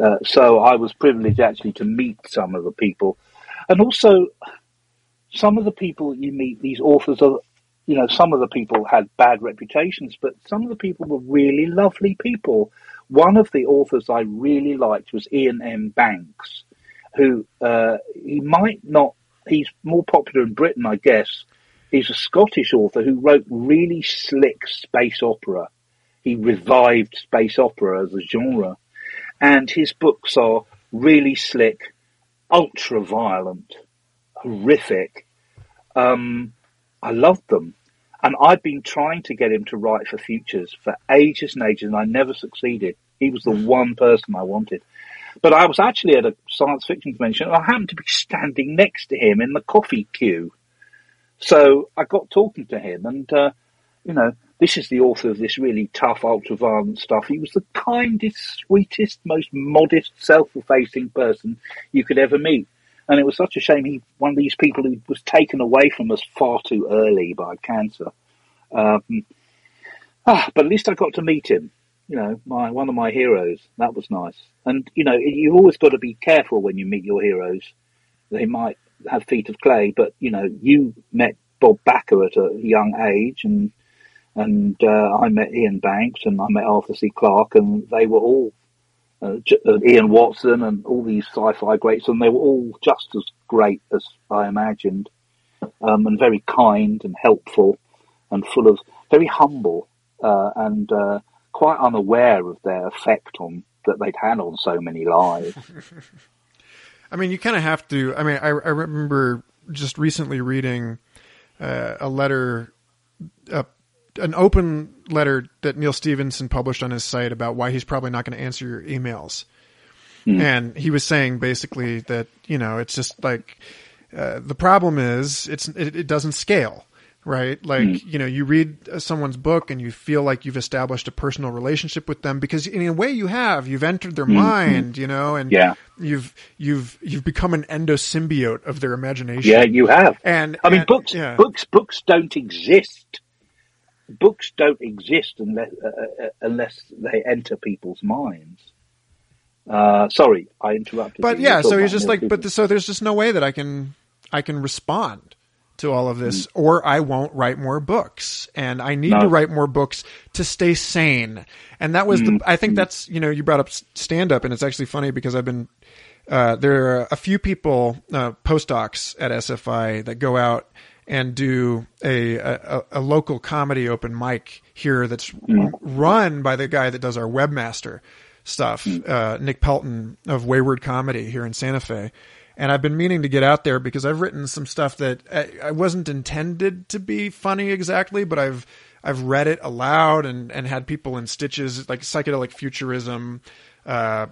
uh, so I was privileged actually to meet some of the people, and also some of the people you meet. These authors are, you know, some of the people had bad reputations, but some of the people were really lovely people. One of the authors I really liked was Iain M. Banks, who uh, he might not. He's more popular in Britain, I guess. He's a Scottish author who wrote really slick space opera. He revived space opera as a genre, and his books are really slick, ultra violent, horrific. Um, I loved them. And I'd been trying to get him to write for futures for ages and ages, and I never succeeded. He was the one person I wanted. But I was actually at a science fiction convention, and I happened to be standing next to him in the coffee queue. So I got talking to him, and uh, you know, this is the author of this really tough, ultra-violent stuff. He was the kindest, sweetest, most modest, self-effacing person you could ever meet. And it was such a shame he, one of these people who was taken away from us far too early by cancer. Um, ah, but at least I got to meet him. You know, my one of my heroes. That was nice. And you know, you've always got to be careful when you meet your heroes. They might have feet of clay, but you know, you met Bob Bakker at a young age, and and uh, I met Iain Banks and I met Arthur C. Clarke, and they were all uh, uh, Ian Watson and all these sci-fi greats, and they were all just as great as I imagined, um, and very kind and helpful, and full of very humble uh, and uh, quite unaware of their effect on that they'd had on so many lives. I mean, you kind of have to. I mean, I, I remember just recently reading uh, a letter, uh, an open letter that Neal Stephenson published on his site about why he's probably not going to answer your emails. Mm. And he was saying basically that, you know, it's just like, uh, the problem is it's, it, it doesn't scale right? Like, mm. you know, you read someone's book and you feel like you've established a personal relationship with them because in a way you have, you've entered their mm. mind, you know, and yeah. you've, you've, you've become an endosymbiote of their imagination. Yeah, you have. And I mean, and, books, yeah. books, books don't exist. Books don't exist unless, uh, uh, unless they enter people's minds. Uh, sorry, I interrupted. But yeah, so he's just like, but the, so there's just no way that I can, I can respond to all of this, mm. or I won't write more books. And I need no. to write more books to stay sane. And that was mm. the, I think mm. that's, you know, you brought up stand up, and it's actually funny because I've been, uh, there are a few people, uh, postdocs at SFI that go out and do a, a, a local comedy open mic here that's mm. run by the guy that does our webmaster stuff, mm. uh, Nick Pelton of Wayward Comedy here in Santa Fe and I've been meaning to get out there because I've written some stuff that I, I wasn't intended to be funny exactly, but I've I've read it aloud and and had people in stitches like psychedelic futurism uh,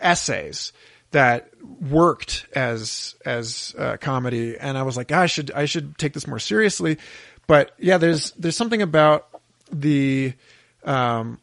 essays that worked as as uh, comedy, and I was like, I should I should take this more seriously. But yeah, there's there's something about the um,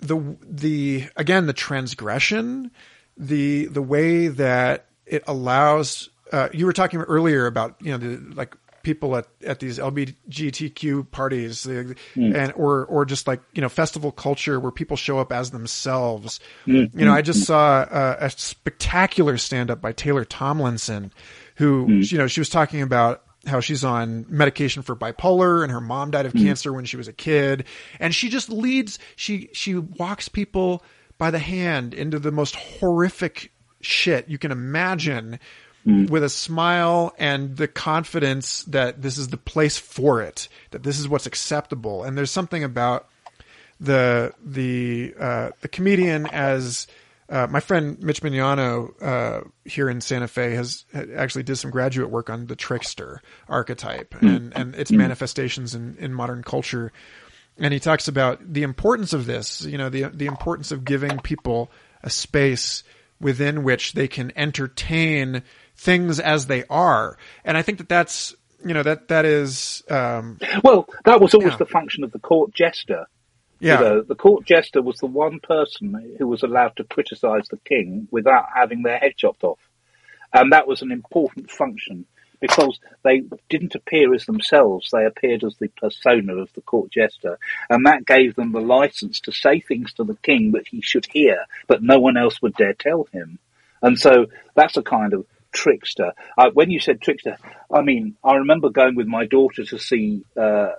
the the again the transgression the the way that it allows uh, you were talking earlier about you know the like people at, at these LGBTQ parties mm. and or or just like you know festival culture where people show up as themselves. Mm. You know, I just saw a, a spectacular stand up by Taylor Tomlinson, who mm. you know she was talking about how she's on medication for bipolar and her mom died of mm. cancer when she was a kid and she just leads she she walks people by the hand into the most horrific shit you can imagine mm. with a smile and the confidence that this is the place for it, that this is what's acceptable. And there's something about the the uh, the comedian as uh, my friend Mitch Mignano uh, here in Santa Fe has actually did some graduate work on the trickster archetype and, and its manifestations in, in modern culture. And he talks about the importance of this, you know, the the importance of giving people a space within which they can entertain things as they are. And I think that that's you know that that is um, Well, that was always Yeah. the function of the court jester. yeah You know, the court jester was the one person who was allowed to criticise the king without having their head chopped off. And that was an important function because they didn't appear as themselves, they appeared as the persona of the court jester. And that gave them the license to say things to the king that he should hear, but no one else would dare tell him. And so that's a kind of trickster. Uh, when you said trickster, I mean, I remember going with my daughter to see uh,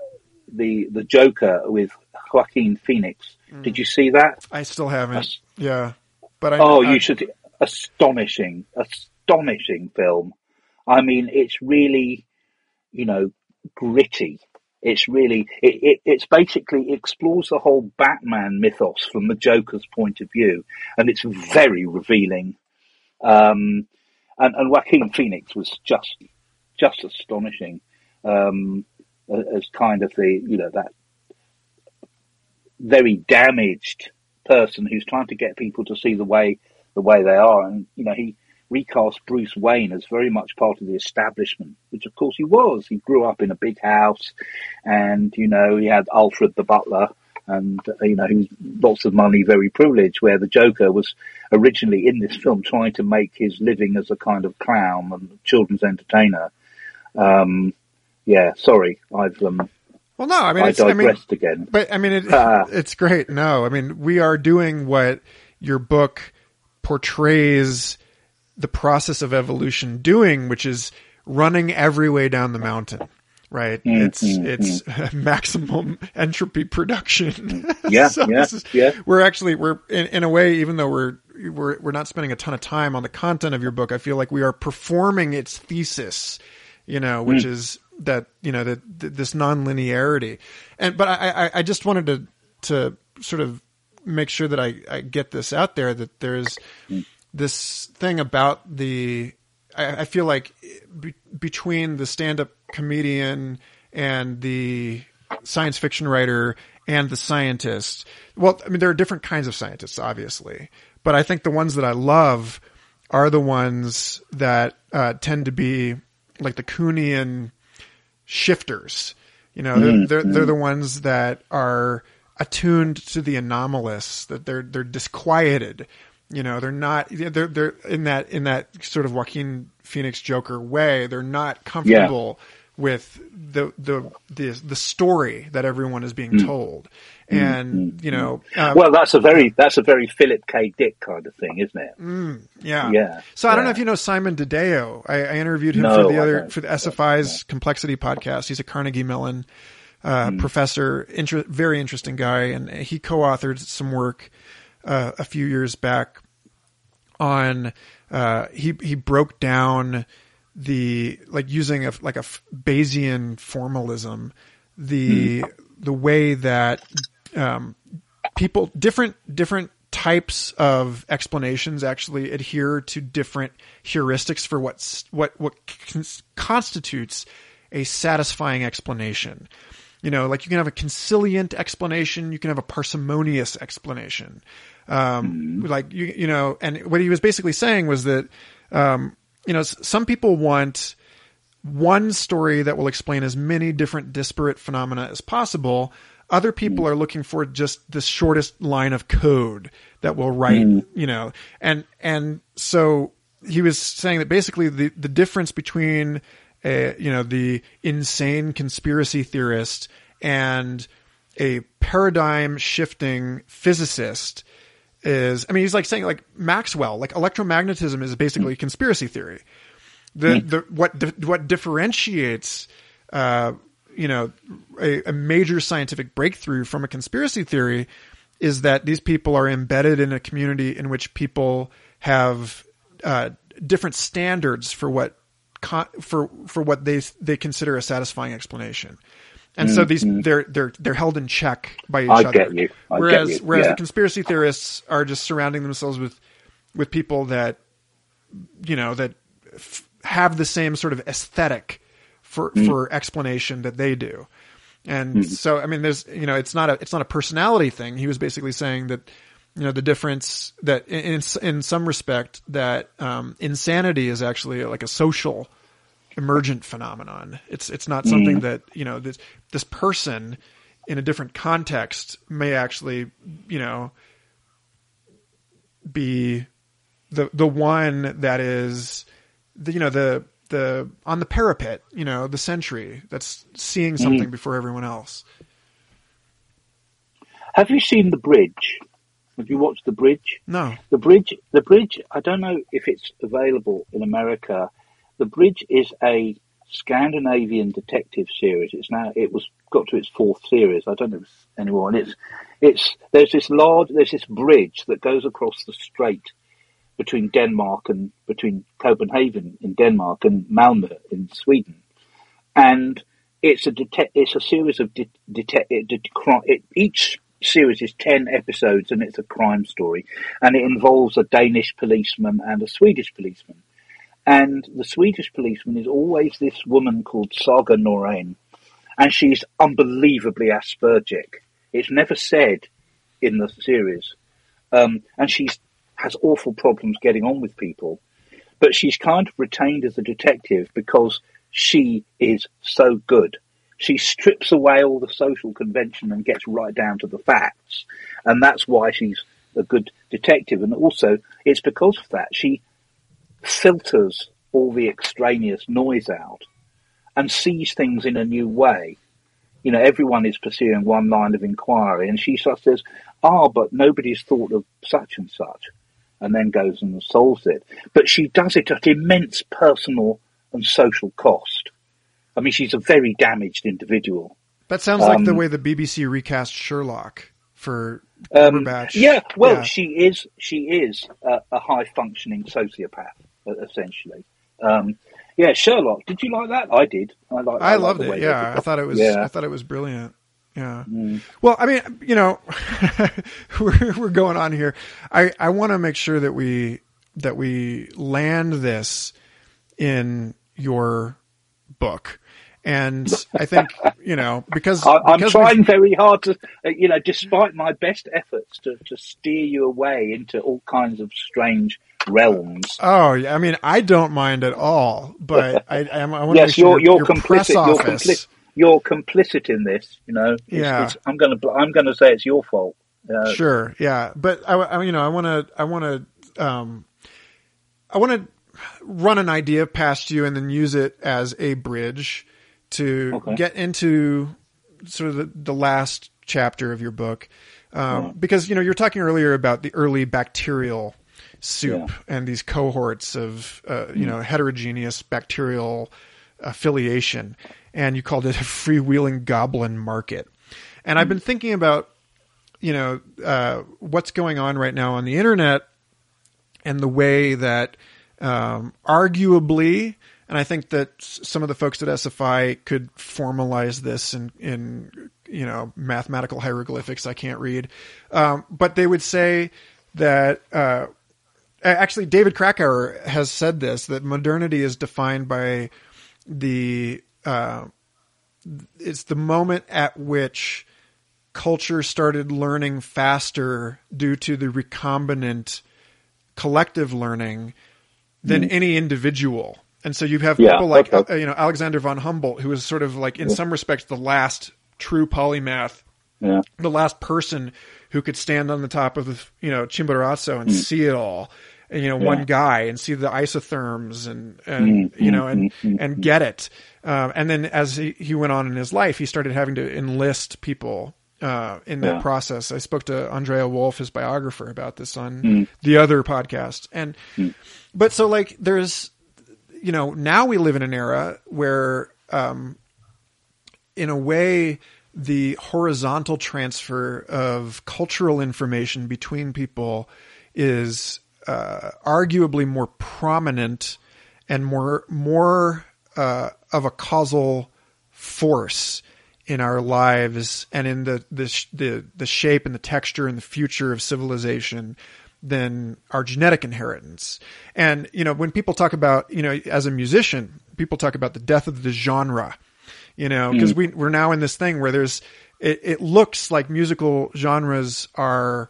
the the Joker with Joaquin Phoenix. Did you see that? I still haven't That's- yeah but I, Oh, I- you should. Astonishing, astonishing film. I mean, it's really, you know, gritty. It's really, it, it, it's basically explores the whole Batman mythos from the Joker's point of view, and it's very revealing. Um, and, and Joaquin Phoenix was just, just astonishing. Um, as kind of the, you know, that very damaged person who's trying to get people to see the way the way they are. And you know, he recast Bruce Wayne as very much part of the establishment, which of course he was. He grew up in a big house, and you know, he had Alfred the butler. And uh, you know, was lots of money, very privileged. Where the Joker was originally in this film trying to make his living as a kind of clown and children's entertainer. Um, yeah, sorry, I've um, well no I mean I it's, I mean digressed again. But I mean, it, Ah. it's great. No, I mean, we are doing what your book portrays the process of evolution doing, which is running every way down the mountain. Right? Mm-hmm. It's it's mm-hmm. maximum entropy production. Mm-hmm. Yeah, So yeah, is- yeah. We're actually we're in, in a way, even though we're we're we're not spending a ton of time on the content of your book, I feel like we are performing its thesis. You know, which mm. is that you know that that this nonlinearity, and but I, I I just wanted to to sort of make sure that I I get this out there that there's mm. this thing about the I, I feel like be, between the stand-up comedian and the science fiction writer and the scientist. Well, I mean, there are different kinds of scientists, obviously, but I think the ones that I love are the ones that uh, tend to be like the Kuhnian shifters. You know, they're, they're, they're the ones that are attuned to the anomalous, that they're, they're disquieted. You know, they're not, they're, they're in that, in that sort of Joaquin Phoenix Joker way. They're not comfortable with the, the, the, the story that everyone is being told. And, you know, um, Well, that's a very that's a very Philip K. Dick kind of thing, isn't it? Yeah. Yeah. So I don't know if you know Simon DeDeo. I, I interviewed him No, for the other for the SFI's Complexity podcast. He's a Carnegie Mellon uh, professor, inter- very interesting guy, and he co-authored some work uh, a few years back on. Uh, he he broke down the like using a like a Bayesian formalism, the Hmm. the way that um, people different different types of explanations actually adhere to different heuristics for what's what what cons- constitutes a satisfying explanation. You know, like you can have a consilient explanation, you can have a parsimonious explanation. Um, like you, you know, and what he was basically saying was that, um, you know, some people want one story that will explain as many different disparate phenomena as possible. Other people are looking for just the shortest line of code that will write, mm. you know, and, and so he was saying that basically the, the difference between a, you know, the insane conspiracy theorist and a paradigm shifting physicist is, I mean, he's like saying like Maxwell, like electromagnetism is basically a conspiracy theory. The the what di- what differentiates uh, you know a, a major scientific breakthrough from a conspiracy theory is that these people are embedded in a community in which people have uh, different standards for what con- for for what they they consider a satisfying explanation. And so these they're they're they're held in check by each I other. get you. I get whereas you. whereas Yeah. the conspiracy theorists are just surrounding themselves with with people that you know that f- have the same sort of aesthetic for Hmm. for explanation that they do. And so I mean there's you know it's not a it's not a personality thing. He was basically saying that you know the difference that in in, in some respect that um, insanity is actually like a social emergent phenomenon. It's it's not something mm. that you know this this person in a different context may actually you know be the the one that is the you know the the on the parapet you know the sentry that's seeing mm. something before everyone else. Have you seen the bridge? Have you watched the bridge? No, The bridge, the bridge. I don't know if it's available in America. The bridge is a Scandinavian detective series. It's now it was got to its fourth series. I don't know anymore. And it's it's there's this large there's this bridge that goes across the strait between Denmark and between Copenhagen in Denmark and Malmö in Sweden, and it's a detect it's a series of de- cri- it, each series is 10 episodes and it's a crime story and it involves a Danish policeman and a Swedish policeman and the Swedish policeman is always this woman called Saga Norén and she's unbelievably aspergic it's never said in the series um, and she's has awful problems getting on with people but she's kind of retained as a detective because she is so good. She strips away all the social convention and gets right down to the facts. And that's why she's a good detective. And also, it's because of that. She filters all the extraneous noise out and sees things in a new way. You know, everyone is pursuing one line of inquiry, and she sort of says, Ah, but nobody's thought of such and such and then goes and solves it. But she does it at immense personal and social cost. I mean, she's a very damaged individual. that sounds like the Um, way the BBC recast Sherlock for Um, Cumberbatch. yeah, well, Yeah. she is she is a, a high functioning sociopath, essentially. Um, yeah, Sherlock. Did you like that? I did. I like. I like loved it. Yeah, I thought it was. Yeah. Mm. I thought it was brilliant. Yeah. Well, I mean, you know, we're we're going on here. I I want to make sure that we that we land this in your book, and I think you know because I, we've- trying very hard to, uh, you know, despite my best efforts to, to steer you away into all kinds of strange realms. Oh, yeah. I mean, I don't mind at all, but I I, I want to yes, make sure you're your, you're complicit. You're, compli- you're complicit in this. You know. It's- Yeah. it's- I'm gonna I'm gonna say it's your fault. Uh, Sure, yeah, but I, I you know, I want to, I want to, um, I want to run an idea past you and then use it as a bridge to Okay. get into sort of the, the last chapter of your book, um, because you know you're talking earlier about the early bacterial soup and these cohorts of uh, you know heterogeneous bacterial affiliation, and you called it a freewheeling goblin market. And I've been thinking about you know uh, what's going on right now on the internet and the way that um, arguably, and I think that some of the folks at SFI could formalize this in, in you know mathematical hieroglyphics I can't read, um, but they would say that uh, actually David Krakauer has said this that modernity is defined by the uh, it's the moment at which culture started learning faster due to the recombinant collective learning than any individual. And so you have Yeah, people like okay. uh, you know Alexander von Humboldt, who is sort of like in some respects the last true polymath, Yeah. the last person who could stand on the top of the you know Chimborazo and mm. see it all. And, you know, one guy and see the isotherms and, and mm, you know, mm, and, and get it. Um, and then as he, he went on in his life, he started having to enlist people uh, in that Yeah. process. I spoke to Andrea Wulf, his biographer, about this on the other podcast. And, but so like there's, you know, now we live in an era where, um, in a way, the horizontal transfer of cultural information between people is uh, arguably more prominent and more more uh, of a causal force in our lives and in the the the, the shape and the texture and the future of civilization than our genetic inheritance. And you know, when people talk about you know, as a musician, people talk about the death of the genre. You know, because mm. we we're now in this thing where there's it, it looks like musical genres are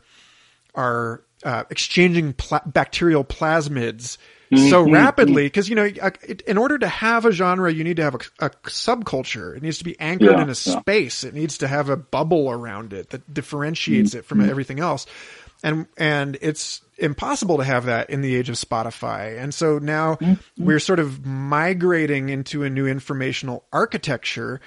are uh, exchanging pla- bacterial plasmids so mm-hmm. rapidly. Because you know uh, it- in order to have a genre you need to have a, a subculture. It needs to be anchored Yeah, in a yeah. space. It needs to have a bubble around it that differentiates mm-hmm. it from mm-hmm. everything else and and it's impossible to have that in the age of Spotify and so now we're sort of migrating into a new informational architecture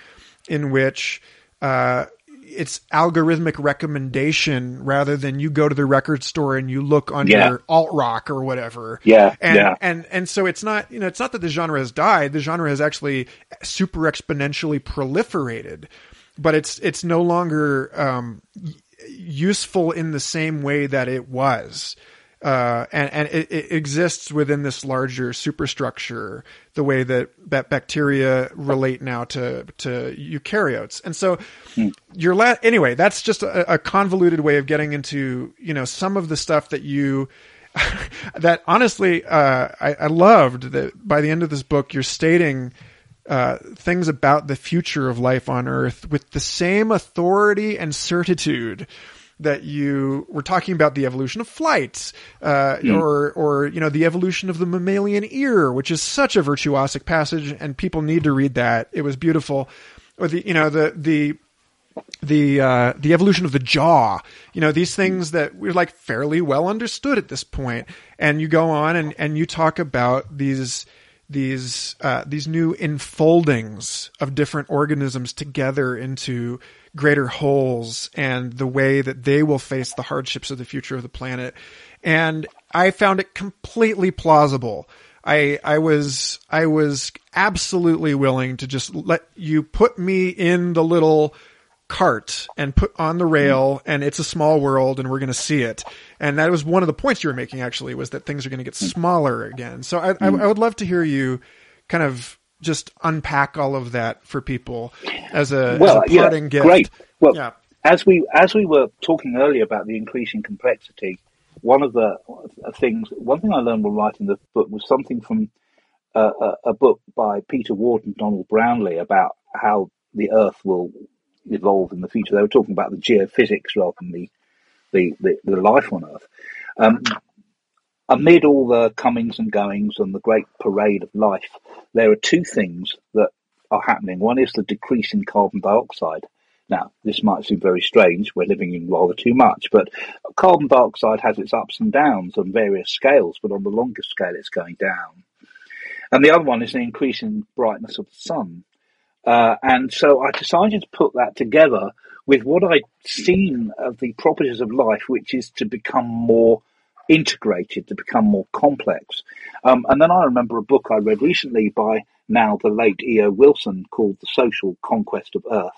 in which uh, it's algorithmic recommendation rather than you go to the record store and you look on Yeah. your alt rock or whatever. Yeah, And, yeah. and, and so it's not, you know, it's not that the genre has died. The genre has actually super exponentially proliferated, but it's, it's no longer, um, useful in the same way that it was. Uh, and, and it, it exists within this larger superstructure, the way that, that bacteria relate now to, to eukaryotes. And so your la- anyway, that's just a, a convoluted way of getting into, you know, some of the stuff that you, that honestly, uh, I, I loved that by the end of this book, you're stating, uh, things about the future of life on Earth with the same authority and certitude that you were talking about the evolution of flight, uh, or or you know the evolution of the mammalian ear, which is such a virtuosic passage, and people need to read that. It was beautiful. Or the you know the the the uh, the evolution of the jaw. You know these things that we're like fairly well understood at this. And you go on and and you talk about these these uh, these new enfoldings of different organisms together into greater wholes and the way that they will face the hardships of the future of the planet. And I found it completely plausible. I I was I was absolutely willing to just let you put me in the little cart and put on the rail and it's a small world and we're going to see it. And that was one of the points you were making actually was that things are going to get smaller again. So I, I, I would love to hear you kind of just unpack all of that for people as a, well, as a parting yeah, gift. great. Well, yeah. as we as we were talking earlier about the increasing complexity, one of the uh, things, one thing I learned while writing the book was something from uh, a, a book by Peter Ward and Donald Brownlee about how the Earth will evolve in the future. They were talking about the geophysics rather than the the, the, the life on Earth. Um, amid all the comings and goings and the great parade of life, there are two things that are happening. One is the decrease in carbon dioxide. Now, this might seem very strange. We're living in rather too much, but carbon dioxide has its ups and downs on various scales, but on the longer scale, it's going down. And the other one is the increasing brightness of the sun. Uh, and so I decided to put that together with what I'd seen of the properties of life, which is to become more integrated, to become more complex. Um, and then I remember a book I read recently by now the late E.O. Wilson called The Social Conquest of Earth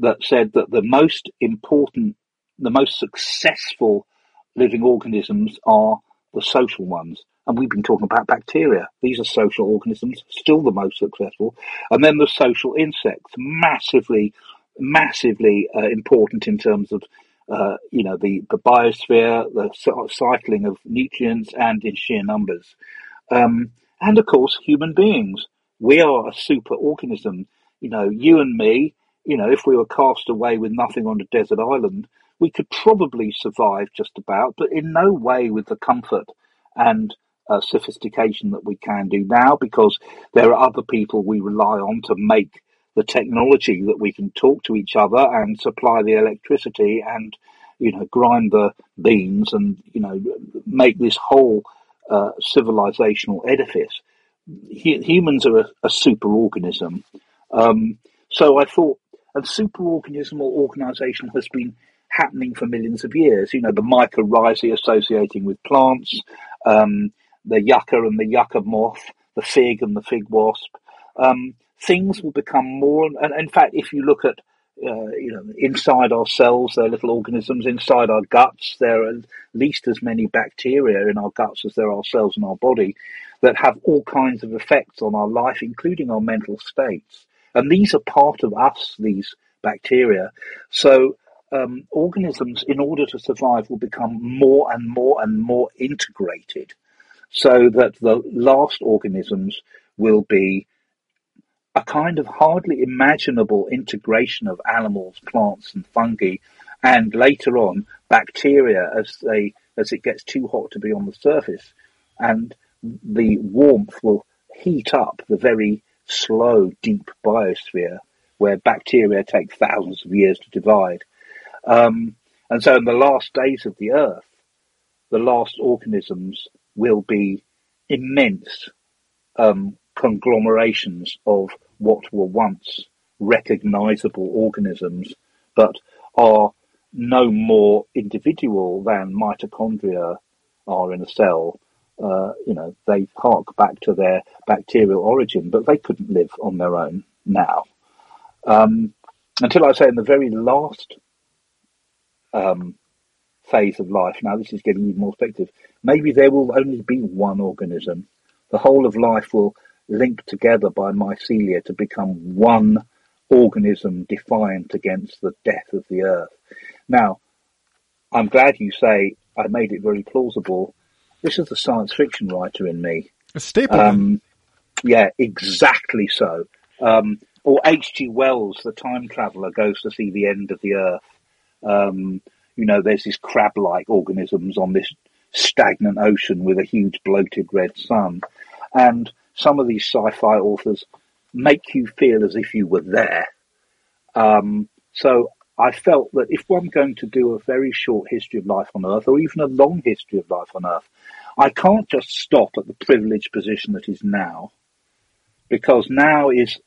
that said that the most important, the most successful living organisms are the social ones. And we've been talking about bacteria. These are social organisms, still the most successful. And then the social insects, massively, massively uh, important in terms of, uh, you know, the, the biosphere, the cycling of nutrients and in sheer numbers. Um, and of course, human beings. We are a super organism. You know, you and me, you know, if we were cast away with nothing on a desert island, we could probably survive just about, but in no way with the comfort and uh, sophistication that we can do now because there are other people we rely on to make the technology that we can talk to each other and supply the electricity and, you know, grind the beans and, you know, make this whole uh, civilizational edifice. Hu- humans are a, a super organism. Um, so I thought, and superorganism or organisation has been happening for millions of years. You know, the mycorrhizae associating with plants, um, the yucca and the yucca moth, the fig and the fig wasp. Um, things will become more, and in fact, if you look at uh, you know, inside our cells, there are little organisms. Inside our guts, there are at least as many bacteria in our guts as there are cells in our body that have all kinds of effects on our life, including our mental states. And these are part of us, these bacteria. So um, organisms, in order to survive, will become more and more and more integrated, so that the last organisms will be a kind of hardly imaginable integration of animals, plants, and fungi, and later on bacteria as they as it gets too hot to be on the surface, and the warmth will heat up the very slow, deep biosphere where bacteria take thousands of years to divide. Um, and so, in the last days of the Earth, the last organisms will be immense um, conglomerations of what were once recognizable organisms, but are no more individual than mitochondria are in a cell. Uh, you know, they hark back to their bacterial origin, but they couldn't live on their own now. Um, until I say in the very last um, phase of life, now this is getting even more speculative, maybe there will only be one organism. The whole of life will link together by mycelia to become one organism defiant against the death of the earth. Now, I'm glad you say I made it very plausible. This is the science fiction writer in me. A staple. Um, yeah, exactly so. Um, or H.G. Wells, the time traveler, goes to see the end of the earth. Um, you know, there's these crab-like organisms on this stagnant ocean with a huge bloated red sun. And some of these sci-fi authors make you feel as if you were there. Um, so I felt that if I'm going to do a very short history of life on Earth, or even a long history of life on Earth, I can't just stop at the privileged position that is now, because now is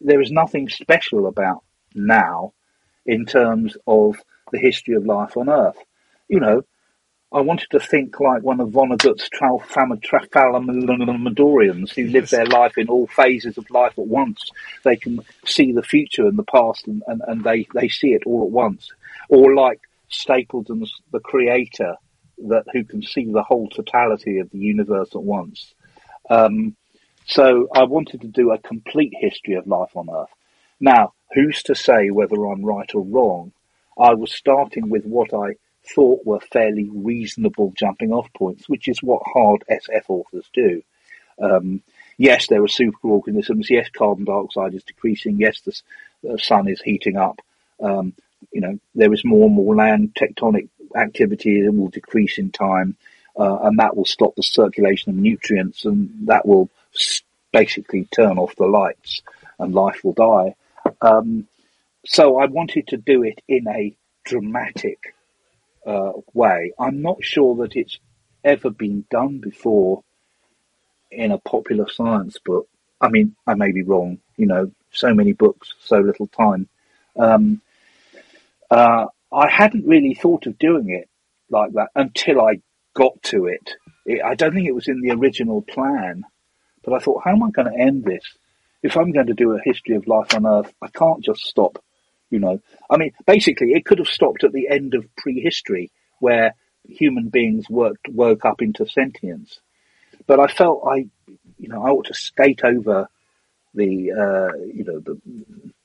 there is nothing special about now in terms of the history of life on Earth. You know, I wanted to think like one of Vonnegut's Tralfamadorians who live their life in all phases of life at once. They can see the future and the past and, and, and they, they see it all at once. Or like Stapledon's The Creator, that who can see the whole totality of the universe at once. Um, so I wanted to do a complete history of life on Earth. Now, who's to say whether I'm right or wrong? I was starting with what I thought were fairly reasonable jumping off points, which is what hard SF authors do. Um, yes, there are superorganisms. Yes, carbon dioxide is decreasing. Yes, the, sun is heating up. Um, you know, there is more and more land tectonic activity that will decrease in time, uh, and that will stop the circulation of nutrients, and that will basically turn off the lights, and life will die. Um, so I wanted to do it in a dramatic uh, way. I'm not sure that it's ever been done before in a popular science book. I mean, I may be wrong. You know, so many books, so little time. Um, uh, I hadn't really thought of doing it like that until I got to it. it. I don't think it was in the original plan, but I thought, how am I going to end this? If I'm going to do a history of life on Earth, I can't just stop you know, I mean, basically, it could have stopped at the end of prehistory, where human beings worked woke up into sentience. But I felt I, you know, I ought to skate over the, uh, you know, the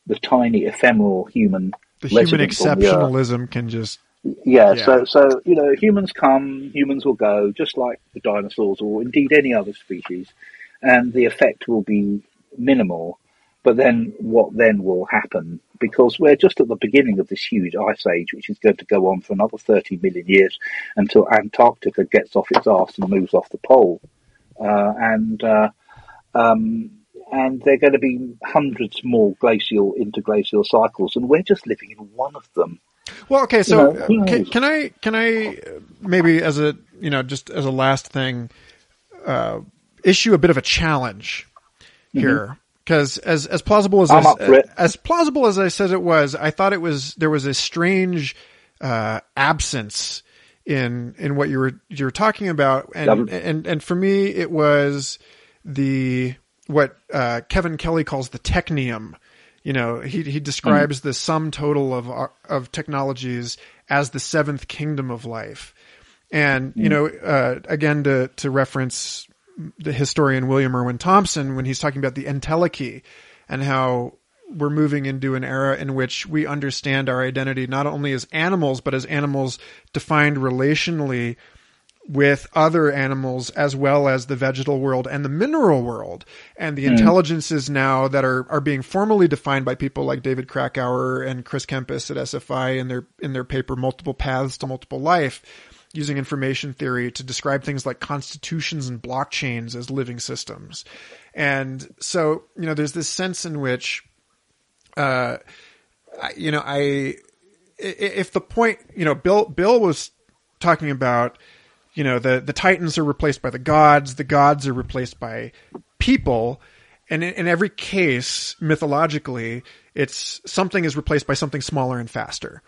the tiny ephemeral human. The human exceptionalism the can just. Yeah, yeah, so so you know, humans come, humans will go, just like the dinosaurs or indeed any other species, and the effect will be minimal. But then, what then will happen because we're just at the beginning of this huge ice age, which is going to go on for another 30 million years until Antarctica gets off its arse and moves off the pole. Uh, and uh, um, and there are going to be hundreds more glacial interglacial cycles, and we're just living in one of them. Well, okay, so you know, can, can, I can I maybe as a you know just as a last thing uh, issue a bit of a challenge here. Because as as plausible as I, as plausible as I said it was, I thought it was there was a strange uh, absence in in what you were you were talking about, and and and for me it was the what uh, Kevin Kelly calls the technium. You know, he he describes mm. the sum total of of technologies as the seventh kingdom of life. And you mm. know, uh, again to to reference the historian William Irwin Thompson when he's talking about the entelechy and how we're moving into an era in which we understand our identity not only as animals, but as animals defined relationally with other animals as well as the vegetal world and the mineral world and the mm. intelligences now that are, are being formally defined by people like David Krakauer and Chris Kempes at SFI in their in their paper Multiple Paths to Multiple Life using information theory to describe things like constitutions and blockchains as living systems. And so, you know, there's this sense in which, uh, you know, I, if the point, you know, Bill, Bill was talking about, you know, the, the Titans are replaced by the gods, the gods are replaced by people. And in, in every case, mythologically, it's something is replaced by something smaller and faster.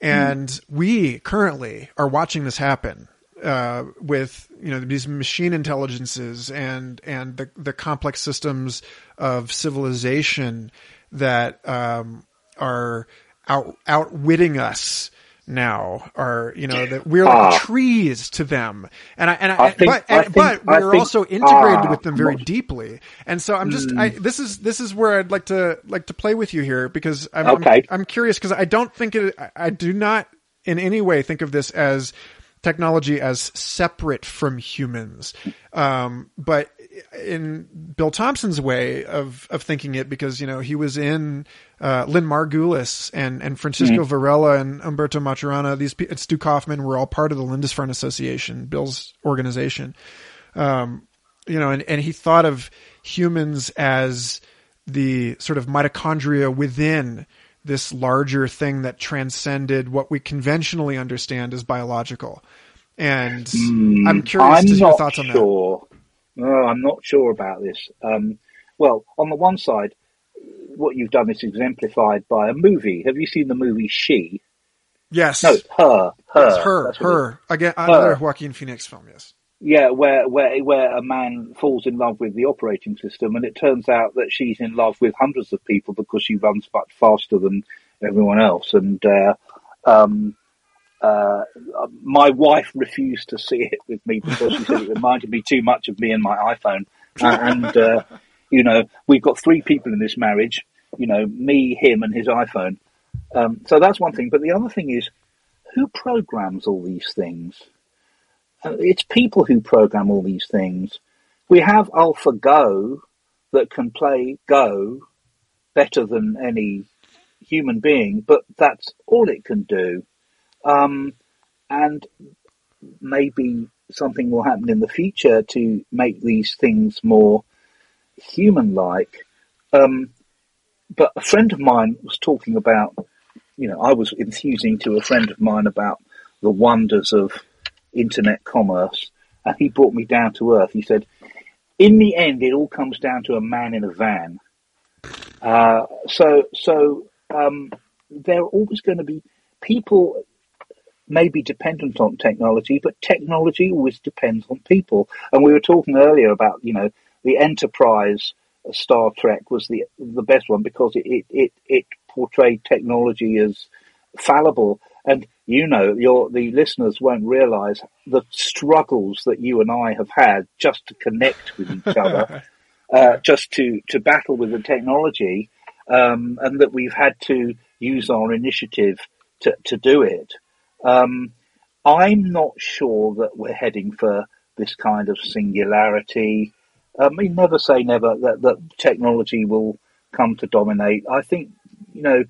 And mm. we currently are watching this happen uh, with you know these machine intelligences and and the the complex systems of civilization that um, are out outwitting us now are you know that we're like uh, trees to them and I and I, I think, but and, think, but we're think, also integrated uh, with them very deeply and so I'm just mm. I, this is this is where I'd like to like to play with you here because I'm okay. I'm, I'm curious because I don't think it I do not in any way think of this as technology as separate from humans. Um, but in Bill Thompson's way of, of thinking it, because, you know, he was in, uh, Lynn Margulis and, and Francisco mm-hmm. Varela and Umberto Maturana, these, and Stu Kauffman were all part of the Lindisfarne Association, Bill's organization. Um, you know, and, and he thought of humans as the sort of mitochondria within this larger thing that transcended what we conventionally understand as biological. And mm, I'm curious I'm to your thoughts on sure. that. No, I'm not sure about this. Um, well, on the one side, what you've done is exemplified by a movie. Have you seen the movie She? Yes. No, her. Her. It's her. Her. Again, another her. Joaquin Phoenix film. Yes. Yeah, where where where a man falls in love with the operating system, and it turns out that she's in love with hundreds of people because she runs much faster than everyone else. And uh, um, uh, my wife refused to see it with me because she said it reminded me too much of me and my iPhone. Uh, and uh, you know, we've got three people in this marriage. You know, me, him, and his iPhone. Um, so that's one thing. But the other thing is, who programs all these things? Uh, it's people who program all these things. We have AlphaGo that can play Go better than any human being, but that's all it can do. Um, and maybe something will happen in the future to make these things more human-like. Um, but a friend of mine was talking about, you know, I was enthusing to a friend of mine about the wonders of internet commerce, and he brought me down to earth. He said, in the end, it all comes down to a man in a van. Uh, so, so um, there are always going to be people may be dependent on technology, but technology always depends on people. And we were talking earlier about, you know, the Enterprise Star Trek was the the best one because it it, it, it portrayed technology as fallible. And you know, your the listeners won't realise the struggles that you and I have had just to connect with each other, uh, just to to battle with the technology, um, and that we've had to use our initiative to to do it. Um, I'm not sure that we're heading for this kind of singularity. I mean, never say never that, that technology will come to dominate. I think, you know,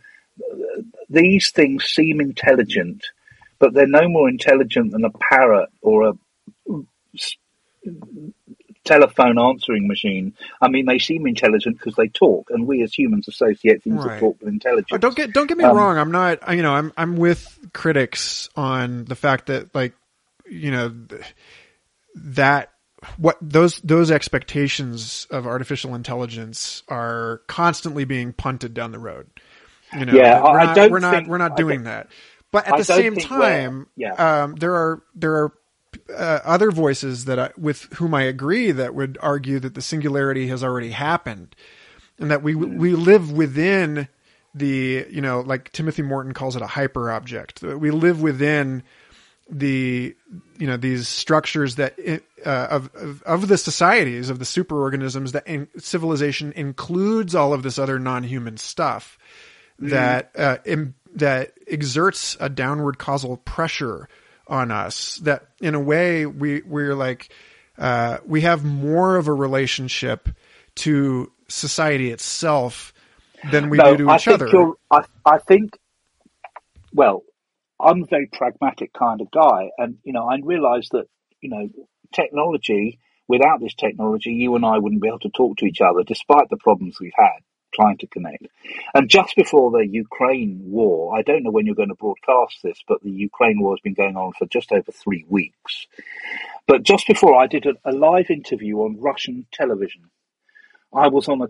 these things seem intelligent, but they're no more intelligent than a parrot or a telephone answering machine. I mean, they seem intelligent because they talk, and we as humans associate things right. that talk with intelligence. Oh, don't get don't get me um, wrong. I'm not. You know, I'm I'm with critics on the fact that like you know that what those those expectations of artificial intelligence are constantly being punted down the road. You know, yeah, we're I not, don't we're not think, we're not doing that. But at I the same time, yeah. um, there are there are uh, other voices that I, with whom I agree that would argue that the singularity has already happened, and that we we live within the you know like Timothy Morton calls it a hyper object. We live within the you know these structures that uh, of, of of the societies of the superorganisms that in, civilization includes all of this other non-human stuff mm. that uh, Im, that exerts a downward causal pressure on us that in a way we we're like uh, we have more of a relationship to society itself than we no, do to I each other. I, I think, well, I'm a very pragmatic kind of guy, and you know, I realise that you know, technology. Without this technology, you and I wouldn't be able to talk to each other, despite the problems we've had trying to connect. And just before the Ukraine war, I don't know when you're going to broadcast this, but the Ukraine war has been going on for just over three weeks. But just before I did a, a live interview on Russian television, I was on a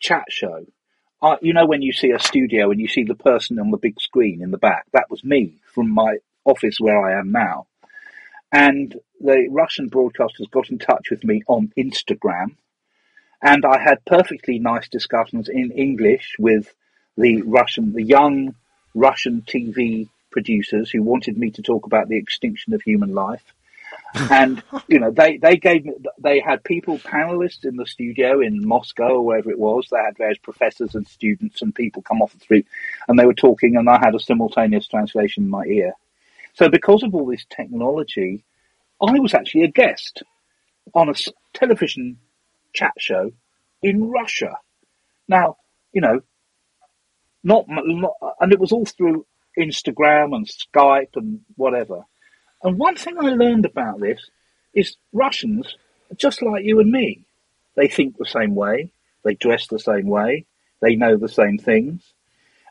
chat show. I, you know, when you see a studio and you see the person on the big screen in the back, that was me from my office where I am now. And the Russian broadcasters got in touch with me on Instagram and I had perfectly nice discussions in English with the Russian, the young Russian TV producers who wanted me to talk about the extinction of human life. and you know they they gave me they had people panelists in the studio in Moscow or wherever it was. They had various professors and students and people come off the street, and they were talking, and I had a simultaneous translation in my ear. So because of all this technology, I was actually a guest on a television chat show in Russia. Now, you know, not, not, and it was all through Instagram and Skype and whatever. And one thing I learned about this is Russians are just like you and me. They think the same way, they dress the same way, they know the same things.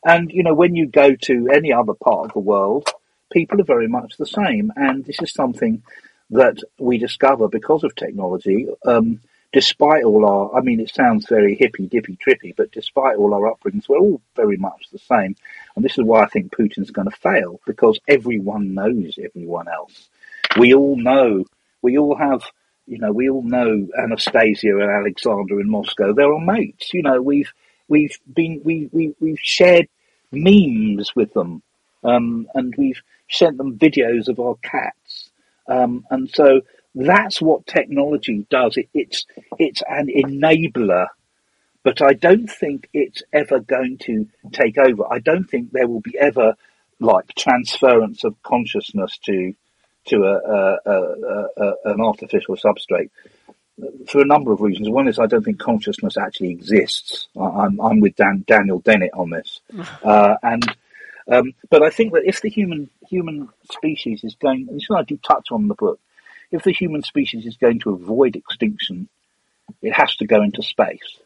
And, you know, when you go to any other part of the world, people are very much the same. And this is something that we discover because of technology. Um, despite all our, I mean, it sounds very hippy dippy trippy, but despite all our upbringings, we're all very much the same. And this is why I think Putin's going to fail because everyone knows everyone else. We all know, we all have, you know, we all know Anastasia and Alexander in Moscow. They're our mates. You know, we've, we've been, we, we, we've shared memes with them. Um, and we've sent them videos of our cats. Um, and so that's what technology does. It, it's it's an enabler, but I don't think it's ever going to take over. I don't think there will be ever like transference of consciousness to to a, a, a, an artificial substrate for a number of reasons. One is I don't think consciousness actually exists. I'm, I'm with Dan, Daniel Dennett on this, uh, and um, but I think that if the human human species is going, and this is what I do touch on in the book, if the human species is going to avoid extinction, it has to go into space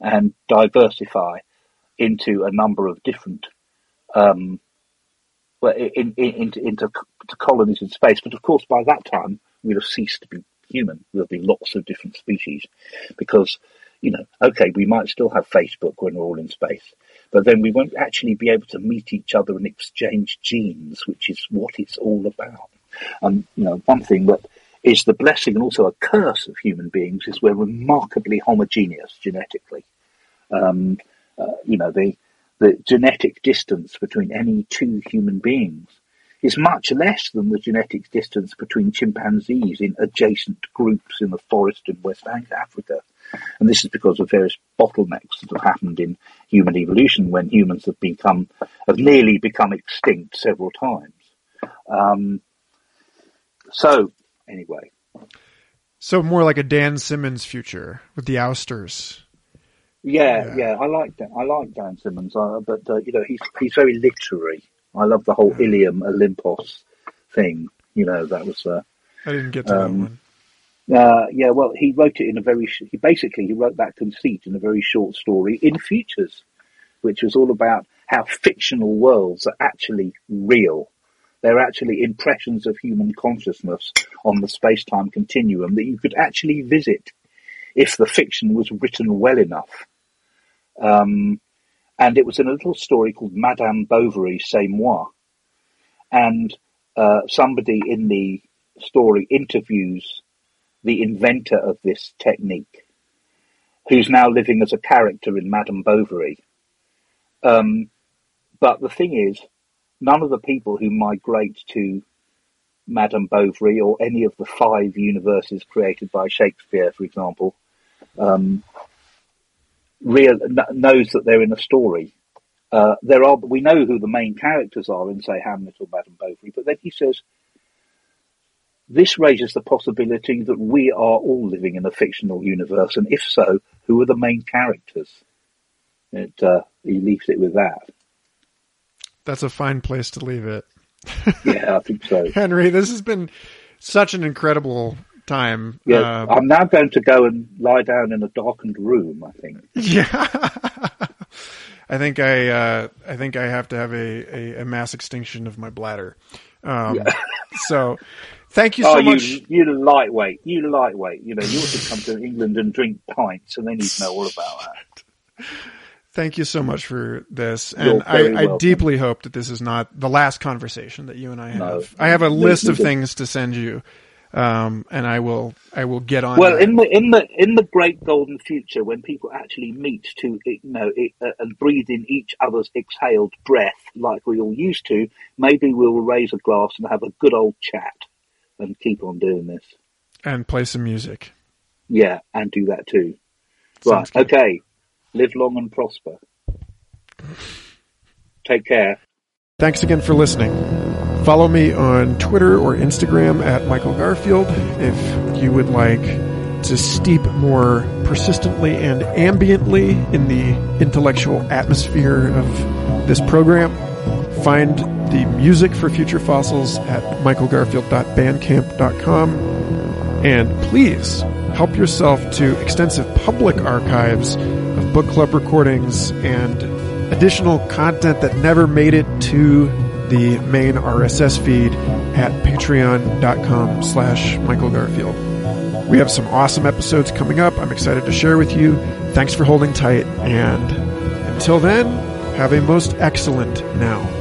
and diversify into a number of different, um, well, in, in, into, into colonies in space. But of course, by that time, we'll have ceased to be human. There'll be lots of different species because, you know, okay, we might still have Facebook when we're all in space, but then we won't actually be able to meet each other and exchange genes, which is what it's all about. And, you know, one thing that is the blessing and also a curse of human beings is we're remarkably homogeneous genetically. Um, uh, you know, the, the genetic distance between any two human beings is much less than the genetic distance between chimpanzees in adjacent groups in the forest in West Africa. And this is because of various bottlenecks that have happened in human evolution when humans have become, have nearly become extinct several times. Um, so anyway. So more like a Dan Simmons future with the ousters. Yeah, yeah, yeah I like that. I like Dan Simmons, uh, but uh, you know he's he's very literary. I love the whole Ilium Olympos thing. You know that was. Uh, I didn't get to um, that one. Uh, yeah, well, he wrote it in a very. He basically he wrote that conceit in a very short story in Futures, which was all about how fictional worlds are actually real they're actually impressions of human consciousness on the space-time continuum that you could actually visit if the fiction was written well enough. Um, and it was in a little story called Madame Bovary, C'est moi. And uh, somebody in the story interviews the inventor of this technique, who's now living as a character in Madame Bovary. Um, but the thing is, none of the people who migrate to Madame Bovary or any of the five universes created by Shakespeare, for example, um, real, n- knows that they're in a story. Uh, there are we know who the main characters are in say Hamlet or Madame Bovary, but then he says this raises the possibility that we are all living in a fictional universe, and if so, who are the main characters? It, uh, he leaves it with that. That's a fine place to leave it. yeah, I think so. Henry, this has been such an incredible time. Yeah, Um, I'm now going to go and lie down in a darkened room. I think. yeah. I think I, uh, I think I have to have a, a, a mass extinction of my bladder. Um, so thank you so oh, much. you you lightweight, you lightweight. You know, you ought to come to England and drink pints, and then you'd know all about that. Thank you so much for this, and I, I deeply hope that this is not the last conversation that you and I have. No. I have a list of things to send you, um, and I will I will get on. Well, in the in the in the great golden future, when people actually meet to you know it, uh, and breathe in each other's exhaled breath, like we all used to, maybe we'll raise a glass and have a good old chat, and keep on doing this. and play some music. Yeah, and do that too. Sounds right. good. Okay. Live long and prosper. Take care. Thanks again for listening. Follow me on Twitter or Instagram at Michael Garfield if you would like to steep more persistently and ambiently in the intellectual atmosphere of this program. Find the music for Future Fossils at michaelgarfield.bandcamp.com. And please help yourself to extensive public archives book club recordings and additional content that never made it to the main RSS feed at patreon.com slash Michael Garfield. We have some awesome episodes coming up. I'm excited to share with you. Thanks for holding tight. And until then, have a most excellent now.